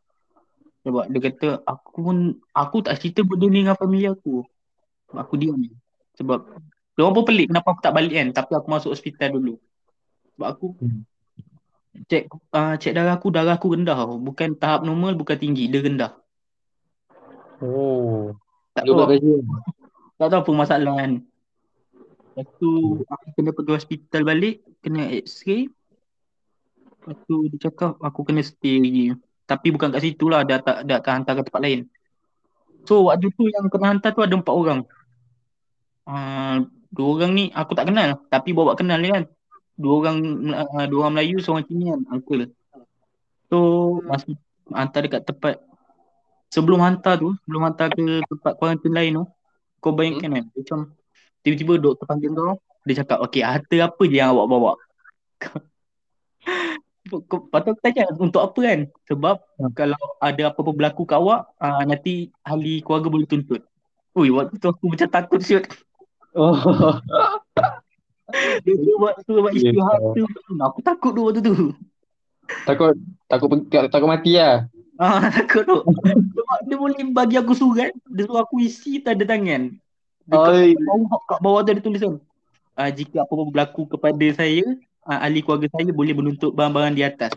Sebab dia kata aku pun, aku tak cerita benda ni dengan family aku. Aku diam je. Sebab dia orang pun pelik kenapa aku tak balik kan. Tapi aku masuk hospital dulu. Sebab aku Hmm. cek uh, cek darah aku, darah aku rendah tau. Bukan tahap normal, bukan tinggi. Dia rendah. Oh. Tak tahu. Tak tahu apa masalah kan. Lepas tu aku kena pergi hospital balik, kena x-ray. Lepas tu dia cakap aku kena stay lagi. Tapi bukan kat situ lah, dah tak dah akan hantar ke tempat lain. So waktu tu yang kena hantar tu ada empat orang. Uh, dua orang ni aku tak kenal, tapi bawa kenal dia kan. Dua orang uh, dua orang Melayu, seorang Cina kan, uncle. So masa hantar dekat tempat sebelum hantar tu, sebelum hantar ke tempat kuarantin lain tu, kau bayangkan kan, macam tiba-tiba doktor panggil kau, dia cakap, okey, harta apa je yang awak bawa? *laughs* Kau- Patut aku tanya untuk apa kan? Sebab Hmm. kalau ada apa-apa berlaku kat awak, uh, nanti ahli keluarga boleh tuntut. Ui, waktu tu aku macam takut siut. Oh. Dia tu buat tu buat isu harta. Aku takut tu waktu tu. takut takut takut mati lah. Ah, *laughs* takut tu. Sebab dia boleh bagi aku surat, dia suruh aku isi tanda tangan. Dekat bawah, kat bawah tu ada tulisan. Uh, jika apa-apa berlaku kepada saya, uh, ahli keluarga saya boleh menuntut barang-barang di atas.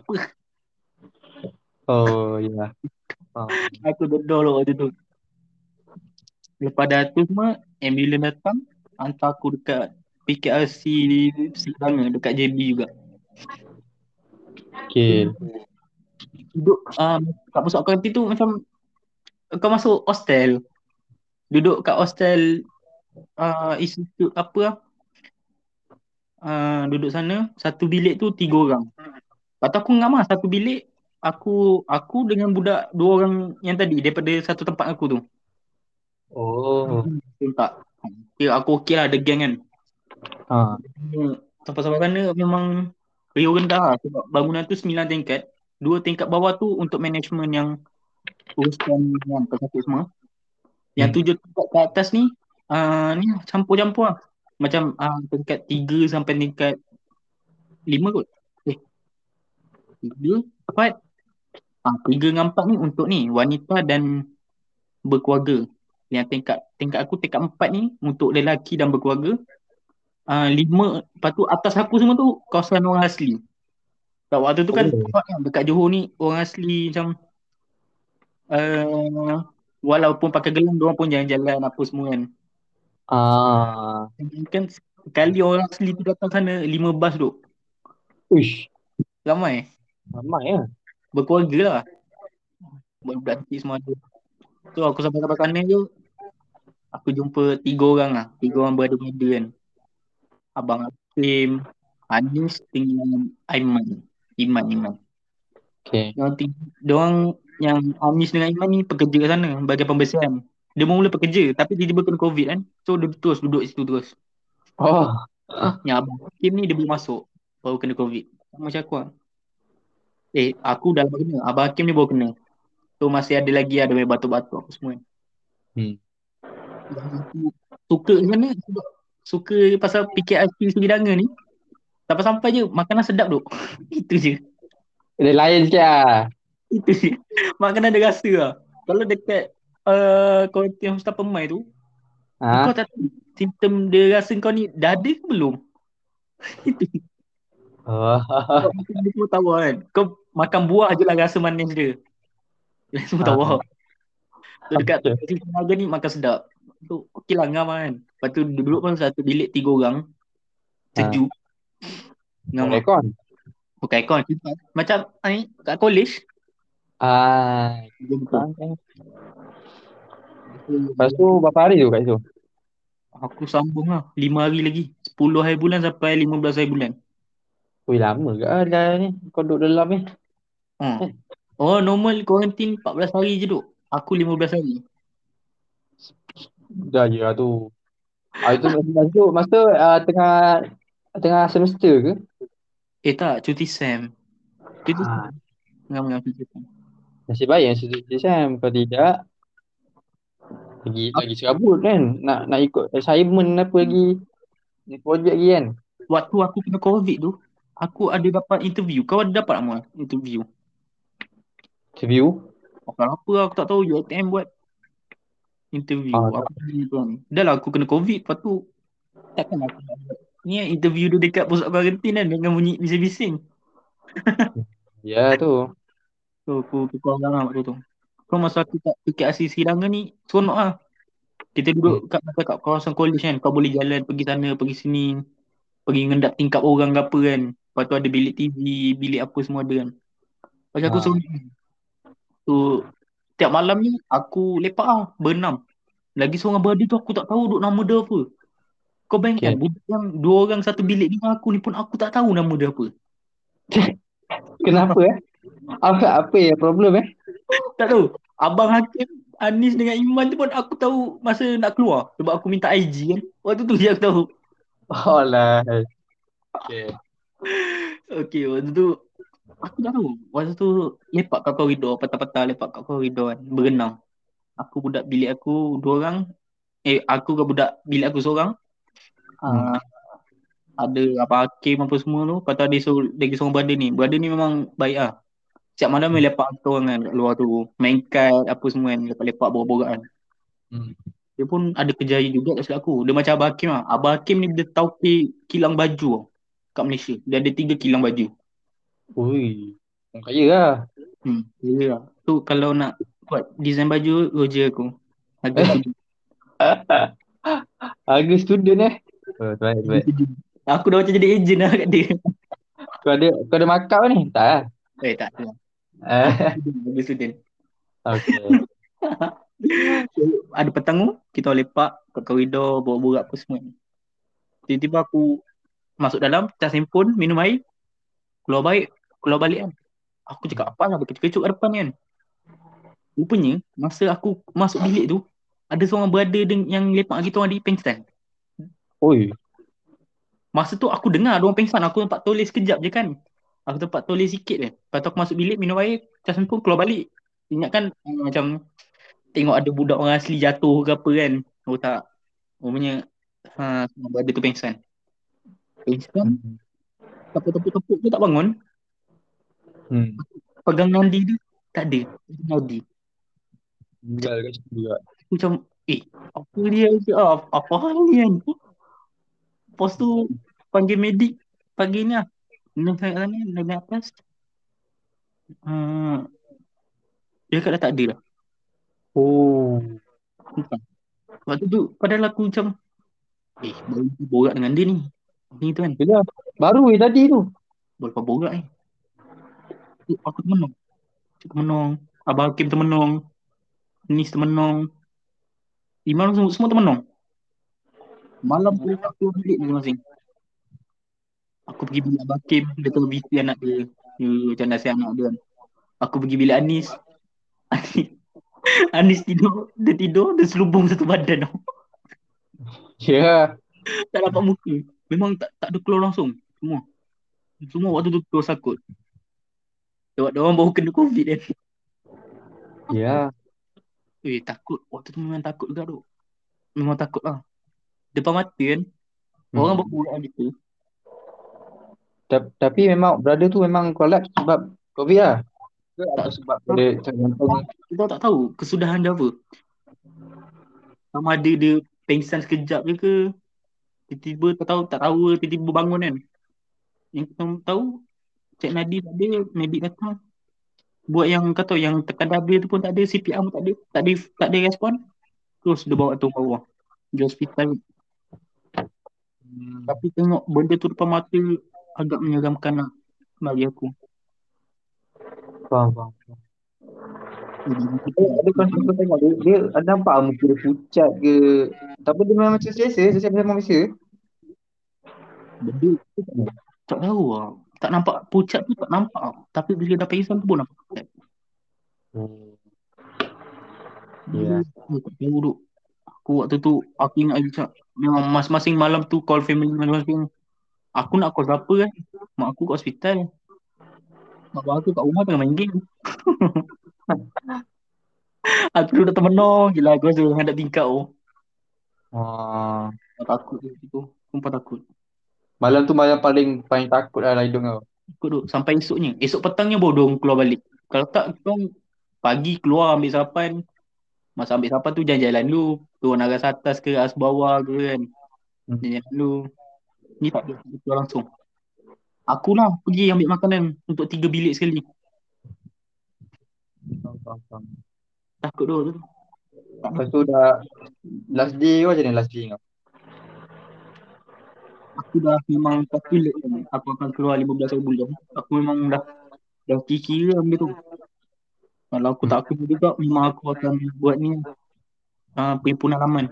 Oh, ya. Oh. aku dodol lah waktu tu. Lepas dah tu semua, ambulans datang, hantar aku dekat PKRC Selangor, dekat JB juga. Okay. Duduk um, kat pusat kuarantin tu macam kau masuk hostel. Duduk kat hostel uh, institut apa lah. Uh, duduk sana, satu bilik tu tiga orang. Lepas tu aku ngam lah, satu bilik aku aku dengan budak dua orang yang tadi daripada satu tempat aku tu. Oh. Nampak? Ya, aku okey lah ada geng kan. Ha. Sampai-sampai sana memang Rio rendah lah sebab bangunan tu sembilan tingkat. Dua tingkat bawah tu untuk management yang urusan yang pesakit semua. Yang Hmm. tujuh tingkat ke atas ni, uh, ni campur-campur lah. Macam uh, tingkat tiga sampai tingkat lima kot. Eh, tiga, empat. Ah, tiga dengan empat ni untuk ni, wanita dan berkeluarga. Yang tingkat tingkat aku tingkat empat ni untuk lelaki dan berkeluarga. Uh, lima, lepas tu atas aku semua tu kawasan orang asli. Kat waktu tu kan Oh. oh. dekat Johor ni orang asli macam uh, walaupun pakai gelang diorang pun jalan-jalan apa semua kan. Ah. Kan sekali orang asli tu datang sana lima bas duk. Uish. Ramai. Ramai ya. Berkeluarga lah. Budak-budak kecil semua ada. So aku sampai-sampai sana je aku jumpa tiga orang lah. Tiga orang berada-berada kan. Abang Hakim, Anis dengan Aiman. Iman, Iman. Okay. Diorang, tiga, diorang yang Anis dengan Iman ni pekerja kat sana bagian pembersihan. Dia mula pekerja tapi tiba-tiba kena COVID kan. So dia terus duduk situ terus. Oh. Yang Abang Hakim ni dia baru masuk. Baru kena COVID. Macam aku lah. Eh, aku dah lama kena. Abang Hakim ni baru kena. So masih ada lagi ada main batuk-batuk apa semua. kan. Hmm. Yang aku suka sana sebab suka pasal PKRT Sebidanga ni. Sampai-sampai je makanan sedap duk. *laughs* Itu je. Dia lain sikit lah. Itu je. *laughs* Makanan ada rasa lah. Kalau dekat uh, kuarantin Hostel Permai tu, Ha? kau tak tahu simptom dia rasa kau ni dah ada ke belum? *laughs* Itu. Oh. Kau dia semua tahu kan. Kau makan buah je lah rasa manis dia. Dia semua tahu. Ah. So dekat tenaga ni makan sedap. Tu okey lah ngam kan. Lepas tu duduk pun satu bilik tiga orang. Sejuk. Ngam lah. Rekon. Bukan aircon. Macam ni kat college. Ah. Dia. Lepas tu berapa hari tu kat situ? Aku sambung lah. Lima hari lagi. Sepuluh hari bulan sampai lima belas hari bulan. Ui lama ke ah, dah ni kau duduk dalam ni? Ha. Oh normal kuarantin 14 hari je duk. Aku 15 hari. Dah je lah tu. Ah, itu masa tu masa uh, tengah tengah semester ke? Eh tak, cuti SEM. Cuti Ah. SEM. Ngam-ngam cuti SEM. Nasib baik yang situ Sam. Kalau tidak lagi lagi serabut kan nak nak ikut assignment apa lagi ni projek lagi kan Waktu aku kena COVID tu, aku ada dapat interview. Kau ada dapat tak Muaz? Interview. interview kalau apa aku tak tahu UiTM buat interview. Ah, aku pergi tu kan. Dah lah aku kena COVID. Lepas tu takkan aku nak buat. Ni interview tu dekat pusat kuarantin kan dengan bunyi bising-bising. *laughs* ya tu So aku tukar orang lah waktu tu. Kau masa aku kat asisi silangan ni, seronok lah. Kita duduk kat, kat, kat kawasan college kan, kau boleh jalan pergi sana, pergi sini. Pergi ngendap tingkap orang ke apa kan. Lepas tu ada bilik TV, bilik apa semua ada kan. Macam aku Ah. seronok. Tu, tiap malam ni aku lepak lah, berenam. Lagi seorang berada tu aku tak tahu duk nama dia apa. Kau bayangkan, Okay. budak yang dua orang satu bilik dengan aku ni pun aku tak tahu nama dia apa. *laughs* Kenapa eh? Apa apa ya problem eh? Tak tahu. Abang Hakim, Anis dengan Iman tu pun aku tahu masa nak keluar. Sebab aku minta IG kan. Waktu tu je aku tahu. Oh lah. Okay. Okay, waktu tu aku tak tahu. Waktu tu lepak kat koridor, petang-petang lepak kat koridor kan. Berenang. Aku budak bilik aku dua orang. Eh, aku ke budak bilik aku seorang. Hmm. Ada apa Hakim apa semua tu. Lepas tu ada seorang, lagi seorang brother ni. Brother ni memang baik lah. Setiap malam main lepak kita orang kan kat luar tu. Main kite apa semua kan. Lepak-lepak borak-borak kan. Hmm. Dia pun ada kerjaya juga kat silap aku. Dia macam Abang Hakim lah. Abang Hakim ni dia tahu ki- kilang baju tau. Kat Malaysia. Dia ada tiga kilang baju. Ui. Orang kaya lah. Hmm, ya lah. Tu kalau nak buat design baju, Roger aku. Harga *laughs* student. Harga student eh. Oh, baik, baik. Aku dah macam jadi agent lah kat dia. *laughs* Kau ada kau ada markup ni? Tak lah. Eh tak lah. Eh, student. okay. So, *laughs* ada petang tu, kita lepak kat koridor, borak-borak apa semua. Tiba-tiba aku masuk dalam, cas handphone, minum air, keluar baik, keluar balik kan. Aku cakap apa lah, berkecut-kecut kat depan kan. Rupanya, masa aku masuk bilik tu, ada seorang berada deng- yang lepak lagi tu orang di pengsan. Oi. Masa tu aku dengar ada orang pengsan, aku tempat toleh sekejap je kan. Aku tempat toleh sikit je. Lepas tu aku masuk bilik, minum air, cas handphone, keluar balik. Ingatkan eh, macam tengok ada budak orang asli jatuh ke apa kan. Oh tak. Rupanya ha, berada tu pengsan. Pengsan, tepuk-tepuk-tepuk tu tak bangun. Hmm. Pegang nadi dia, tak ada. Nadi. Kat situ juga. Macam, eh, apa dia? Ah, apa hal ni kan? Lepas tu, panggil medik. Pagi ni lah. Naik kat sana, naik atas. Uh, dia kat dah tak ada dah. Oh. Waktu tu, padahal aku macam, eh, baru borak dengan dia ni. Ni tu kan, Bila baru eh tadi tu. kau borak ni. Tu, Aku termenung. Aku termenung. Abang Hakim termenung. Nis termenung. Iman semua, semua termenung. Malam tu aku bilik masing-masing. Aku pergi bilik Abang Hakim, dia tengah busy anak dia. Dia macam nasihat anak dia. Aku pergi bilik Anis. Anis, *laughs* Anis tidur, dia tidur, dia selubung satu badan tau. Ya. Yeah. Tak dapat muka. Memang tak tak ada keluar langsung. Semua. Semua waktu tu keluar sakut. Sebab dia orang baru kena COVID kan. Ya. Eh takut. Waktu tu memang takut juga tu. Memang takut lah. Depan mata kan. Orang Hmm. berbual gitu. Ta- Tapi memang brother tu memang collapse sebab COVID lah. Ke atau sebab jantung Kita tak tahu kesudahan dia apa. Sama ada dia pengsan sekejap je ke. Tiba-tiba tak tahu, tak tahu tiba-tiba bangun kan. Yang kita tahu cek nadi tak ada, medik datang. Buat yang kata yang tekan double tu pun tak ada, CPR pun tak ada, tak ada, tak ada respon. Terus dia bawa tu bawah. Di hospital. Hmm. Tapi tengok benda tu depan mata agak menyeramkan lah bagi aku. Faham, faham. Dia ada konsep kau tengok dia, dia ada nampak lah muka dia pucat ke tapi dia memang macam selesa selesa macam manusia Benda tu tak, tahu lah. Tak nampak pucat tu tak nampak. lah. Tapi bila dah pingsan tu pun nampak pucat. hmm. Tak tahu duk. Aku waktu tu aku ingat lagi cak. Memang masing-masing malam tu call family masing-masing. Aku nak call siapa kan? Mak aku kat hospital. Mak abang aku kat rumah tengah main game. *laughs* aku duduk termenung je lah. Aku rasa hadap tingkap tu. Ah. Aku takut tu. Sumpah takut. malam tu malam paling paling takut lah hidung kau Aku duduk sampai esoknya. Esok petangnya baru diorang keluar balik. Kalau tak, orang pagi keluar ambil sarapan. Masa ambil sarapan tu jalan-jalan dulu. Turun aras atas ke aras bawah ke kan. Hmm. Jalan dulu. Ni tak Keluar langsung. Akulah pergi ambil makanan untuk tiga bilik sekali. Takut tu. Lepas tu dah last day kau macam mana last day kau? Aku dah memang calculate kan. Aku akan keluar 15 bulan. Aku memang dah dah kira benda tu. Kalau aku tak keluar juga, memang aku akan buat ni. Uh, perhimpunan laman.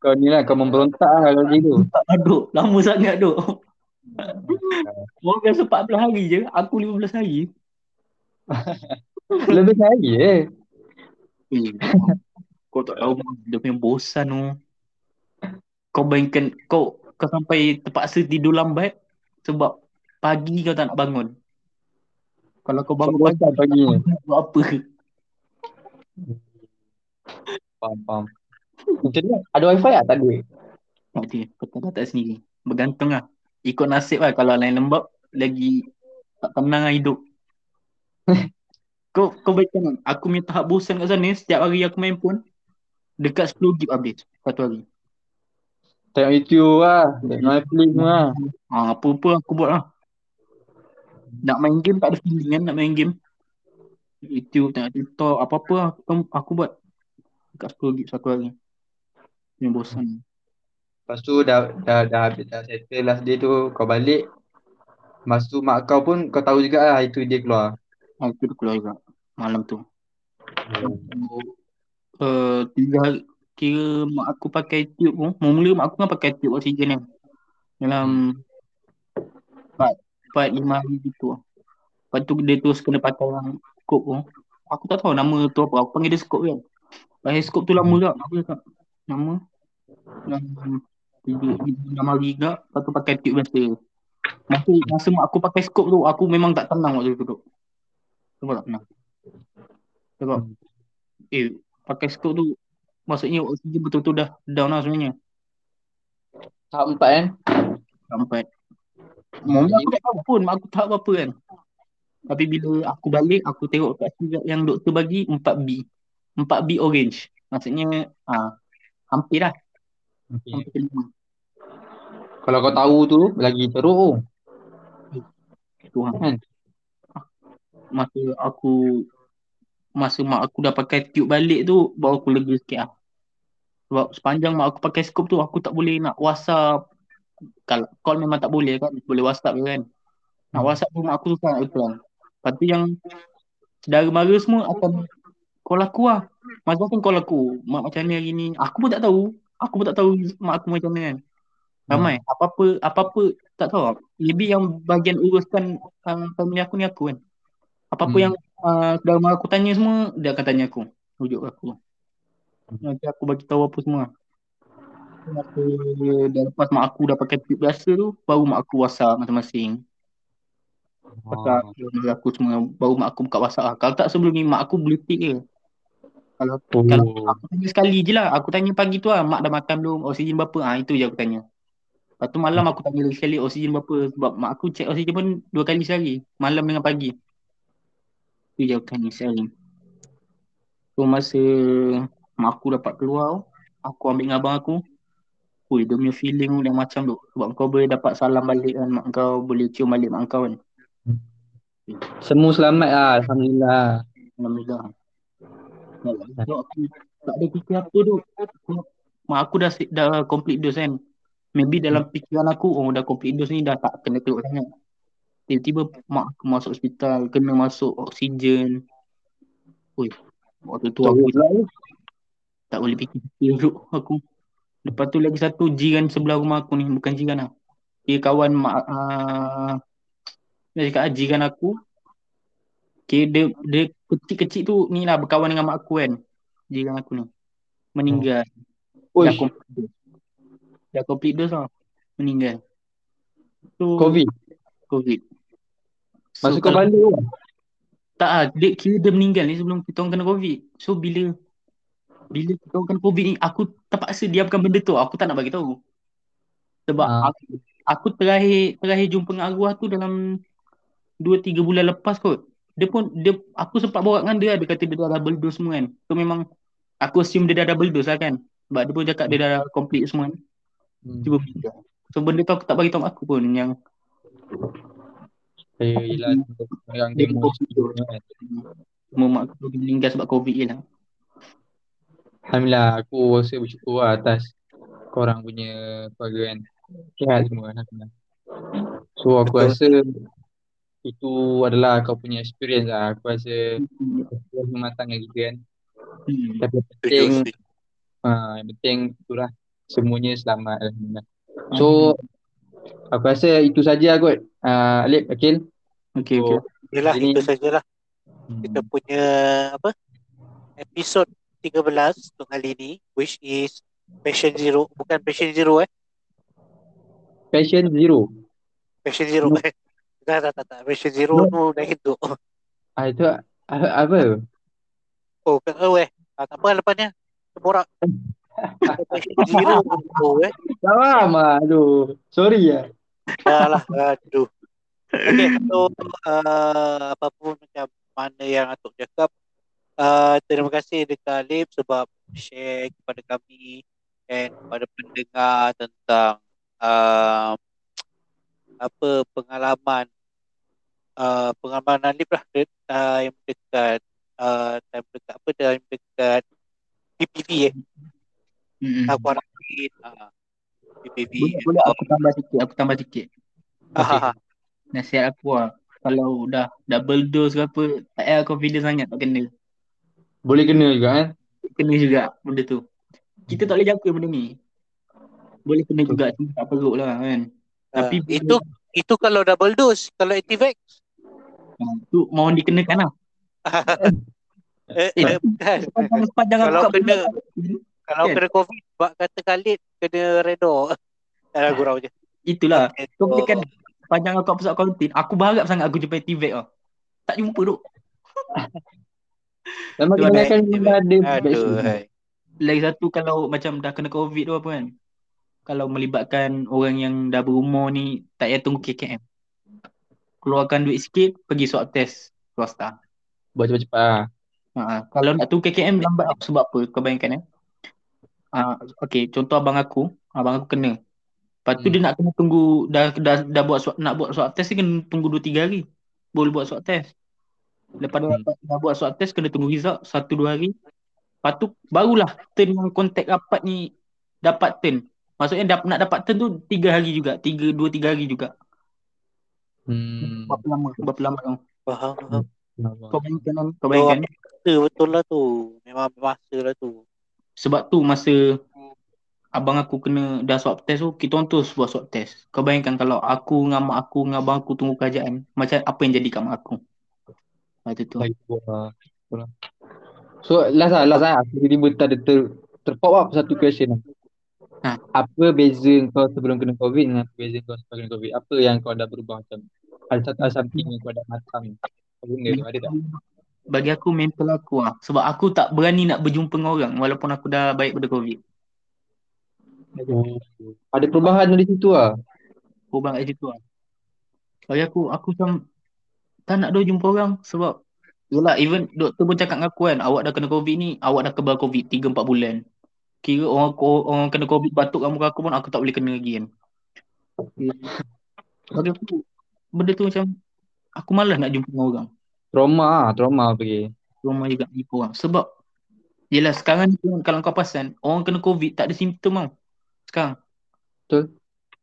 Kau ni lah kau memberontak lah kalau gitu. Tak aduk. Lama sangat duk. *laughs* Orang biasa 14 hari je. Aku 15 hari. *laughs* Lebih lagi eh. Eh, kau tak tahu dia punya bosan tu. Kau bayangkan kau kau sampai terpaksa tidur lambat sebab pagi kau tak nak bangun. Kalau kau bangun pagi, pagi buat apa? Faham, faham. Macam ni ada wifi tak? Tak ada. Tak ada. Kau tak datang sendiri. Bergantung lah. Ikut nasib lah. Kalau lain lembab, lagi tak tenang lah hidup. *laughs* kau kau bayangkan kan, aku punya tahap bosan kat sana, setiap hari aku main pun, dekat 10 gig habis satu hari. Tengok YouTube lah. Tengok Netflix lah. Ha, apa-apa aku buat lah. Nak main game tak ada feeling kan nak main game. YouTube, tengok TikTok, apa-apa lah aku, aku buat. Dekat 10 gig satu hari. Yang bosan. Lepas tu dah dah dah habis dah settle last day tu kau balik. Lepas tu mak kau pun kau tahu juga lah itu dia keluar. Ha, itu dia keluar juga malam tu. Uh, tiga hari, kira mak aku pakai tube pun. Mula-mula mak aku kan pakai tube oksigen kan. Dalam empat, empat lima hari gitu. Lepas tu dia terus kena pakai yang skop tu. Aku tak tahu nama tu apa. Aku panggil dia skop kan. Pakai skop tu lama tak? Apa tak? Nama? Tiga, enam hari juga. Lepas tu pakai tube biasa. Masa, masa aku pakai skop tu, aku memang tak tenang waktu tu duduk. Sebab tak tenang. Sebab, eh, pakai skop tu, maksudnya oksigen betul-betul dah down lah sebenarnya. Tahap empat kan? Sampai. Mula aku tak tahu pun, mak aku tak apa-apa kan. Tapi bila aku balik, aku tengok kat surat yang doktor bagi 4B. 4B orange. Maksudnya, ah, hampir lah. Okay. Hampir. Kalau kau tahu tu lagi teruk oh. Tuhan. Kan? Masa aku, masa mak aku dah pakai tube balik tu, baru aku lega sikit lah. Sebab sepanjang mak aku pakai skop tu, aku tak boleh nak whatsapp. Kalau call memang tak boleh kan, boleh whatsapp je kan. Nak Hmm. whatsapp pun aku susah nak reply. Lepas tu yang saudara mara semua akan call aku lah. Masa tu call aku, mak macam ni hari ni. Aku pun tak tahu. Aku pun tak tahu mak aku macam mana kan. Ramai. Apa-apa, apa-apa tak tahu. Lebih yang bagian uruskan uh, family aku ni aku kan. Apa-apa Hmm. yang uh, saudara mara aku tanya semua, dia akan tanya aku. Rujuk aku. Nanti aku bagi tahu apa semua. Masa dah lepas mak aku dah pakai tube biasa tu, baru mak aku WhatsApp masing-masing. WhatsApp oh. aku semua, baru mak aku buka WhatsApp lah. Kalau tak sebelum ni, mak aku blue tick je. Kalau, Oh. kalau aku tanya sekali je lah. Aku tanya pagi tu lah, mak dah makan belum, oksigen berapa? Ah Itu je aku tanya. Lepas tu malam aku tanya lagi sekali oksigen berapa. Sebab mak aku cek oksigen pun dua kali sehari. Malam dengan pagi. Itu je aku tanya sehari. So masa mak aku dapat keluar, aku ambil dengan abang aku. Ui, dia punya feeling yang macam tu. Sebab kau boleh dapat salam balik kan mak kau, boleh cium balik mak kau kan. Semua selamat lah Alhamdulillah. Alhamdulillah. So, aku tak ada fikir apa tu. Aku- Mak aku dah dah complete dose kan. Maybe dalam fikiran aku, oh dah complete dose ni dah tak kena teruk sangat. Tiba-tiba mak aku masuk hospital, kena masuk oksigen. Ui, waktu tu aku tak boleh fikir teruk aku. Lepas tu lagi satu jiran sebelah rumah aku ni, bukan jiran lah. Dia kawan mak, uh, dia cakap ah, jiran aku. Okay, dia, dia kecil-kecil tu ni lah berkawan dengan mak aku kan. Jiran aku ni. Meninggal. Dah Uish, complete dose. Dah complete dose lah. Meninggal. So, Covid. Covid. So, kau kalau- balik tu. Tak lah, dia kira dia meninggal ni sebelum kita orang kena COVID. So bila bila kita kena COVID ni, aku terpaksa diamkan benda tu. Aku tak nak bagi tahu. Sebab Ah. aku, aku terakhir terakhir jumpa dengan arwah tu dalam 2 3 bulan lepas kot. Dia pun dia aku sempat borak dengan dia, dia kata dia dah double dose semua kan. So memang aku assume dia dah double dose lah kan. Sebab dia pun cakap dia dah complete semua kan. Hmm. Cuba. So benda tu aku tak bagi tahu aku pun yang Eh, yelah, yang Dia demo tu. kan. Cuma mak aku meninggal sebab COVID je lah. Alhamdulillah aku rasa bersyukur lah atas korang punya keluarga kan. Sihat semua Alhamdulillah. So aku Betul. rasa itu adalah kau punya experience lah. Aku rasa experience mematangkan kita kan. Hmm. Tapi yang penting, uh, yang penting itulah semuanya selamat Alhamdulillah. So aku rasa itu saja kot. Uh, Alip, Akil. Okay, So, okay. Yelah, Ini- itu sajalah hmm, kita punya apa episod 13 untuk kali ni which is Passion Zero bukan Passion Zero eh Passion Zero. Passion Zero No. eh tak tak tak, tak. Passion Zero No. tu dah hidup Ah, itu ah, apa? oh tak tahu eh ah, tak apa lepas ni borak Passion *laughs* Zero tu eh Tak faham lah. Aduh. Sorry lah. dah lah aduh Okay, so uh, apapun macam mana yang Atuk cakap, uh, terima kasih dekat Alip sebab share kepada kami dan kepada pendengar tentang uh, apa pengalaman uh, pengalaman Alip lah de- time dekat uh, time dekat apa time dekat PPV eh Hmm. aku harapin uh, PPV Boleh, boleh aku tambah sikit, aku tambah sikit. Ah, Nasihat aku lah. Kalau dah double dose ke apa, tak payah confident sangat tak kena. Boleh kena juga kan? Kena juga benda tu. Kita tak boleh jangka benda ni. Boleh kena juga, cuma tak perut lah kan. Tapi uh, itu itu kalau double dose kalau Activex tu mohon dikenakan lah. *laughs* eh, Eh, bukan sepanjang Kalau kena- Kalau Kan? kena COVID, buat kata Khalid kena redor. *laughs* Dah gurau je. Itulah. Okay, Kau so, kan sepanjang aku kat pusat kuarantin, aku berharap sangat aku jumpa T-Vac tau. Tak jumpa duk. *laughs* Lama kena ada kan dah ada Aduh. Lagi satu kalau macam dah kena COVID tu apa kan. Kalau melibatkan orang yang dah berumur ni, tak payah tunggu KKM. Keluarkan duit sikit, pergi swab test swasta. Buat cepat-cepat lah. Ha, kalau nak tunggu KKM lambat tau. Sebab apa? Kau bayangkan eh. Ha, okay, contoh abang aku. Abang aku kena. Lepas tu Hmm. dia nak kena tunggu, dah, dah, dah buat swab, nak buat swab test dia kena tunggu 2-3 hari. Boleh buat swab test. Lepas dah, Hmm. dah buat swab test, kena tunggu result 1-2 hari. Lepas tu barulah turn yang kontak rapat ni dapat turn. Maksudnya dap, nak dapat turn tu 3 hari juga. 3, 2-3 hari juga. Hmm. Berapa lama? Berapa lama tau? Faham, faham. Kau bayangkan kan? Kau bayangkan. Masa betul lah tu. Memang masa lah tu. Sebab tu masa abang aku kena dah swab test tu, kita orang terus buat swab test. Kau bayangkan kalau aku dengan mak aku dengan abang aku tunggu kerajaan, macam apa yang jadi kat mak aku. Lepas tu. Lagi lah. So last lah, last lah. Aku tiba-tiba ter, ter, terpop up satu question lah. Ha. Apa beza kau sebelum kena COVID dengan apa beza kau setelah kena COVID? Apa yang kau dah berubah macam? Ada satu ada something yang kau dah matang. Benda tu? Ada tak? Bagi aku mental aku lah. Sebab aku tak berani nak berjumpa dengan orang walaupun aku dah baik pada COVID. Oh. Ada perubahan dari situ lah. Korban kat situ lah. Bagi aku, aku macam tak nak dah jumpa orang sebab Yelah, even doktor pun cakap dengan aku kan, awak dah kena COVID ni, awak dah kebal COVID 3-4 bulan. Kira orang orang kena COVID batuk kat muka aku pun aku tak boleh kena lagi kan. Bagi aku, benda tu macam aku malas nak jumpa dengan orang. Trauma lah. Trauma pergi. Rumah juga jumpa orang. Sebab, yelah sekarang ni pun kalau kau perasan, orang kena COVID tak ada simptom tau. Sekarang. Betul.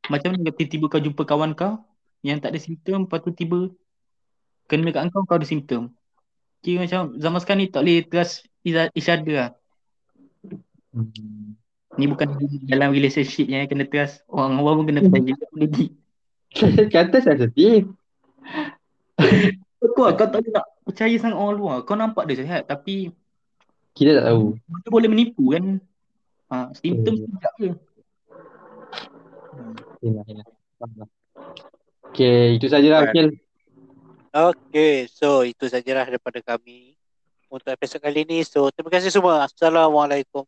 Macam mana tiba-tiba kau jumpa kawan kau yang tak ada simptom, lepas tu tiba kena kat kau, kau ada simptom. Kira macam zaman sekarang ni tak boleh trust each- other lah. Hmm. Ni bukan dalam relationship yang kena trust. Orang awam pun kena juga lagi. *laughs* Kata sensitif. Kau, kau tak boleh nak percaya sangat orang luar. Kau nampak dia sihat tapi Kita tak tahu. dia boleh menipu kan. Ha, simptom Hmm. tu tak ke. Lah. Okay, itu sajalah. Akil. Okay, so itu sajalah daripada kami untuk episod kali ni. So, terima kasih semua. Assalamualaikum.